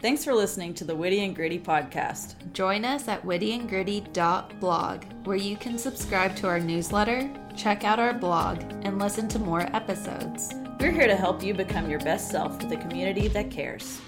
A: Thanks for listening to the Witty and Gritty podcast.
B: Join us at wittyandgritty.blog, where you can subscribe to our newsletter, check out our blog, and listen to more episodes.
A: We're here to help you become your best self with a community that cares.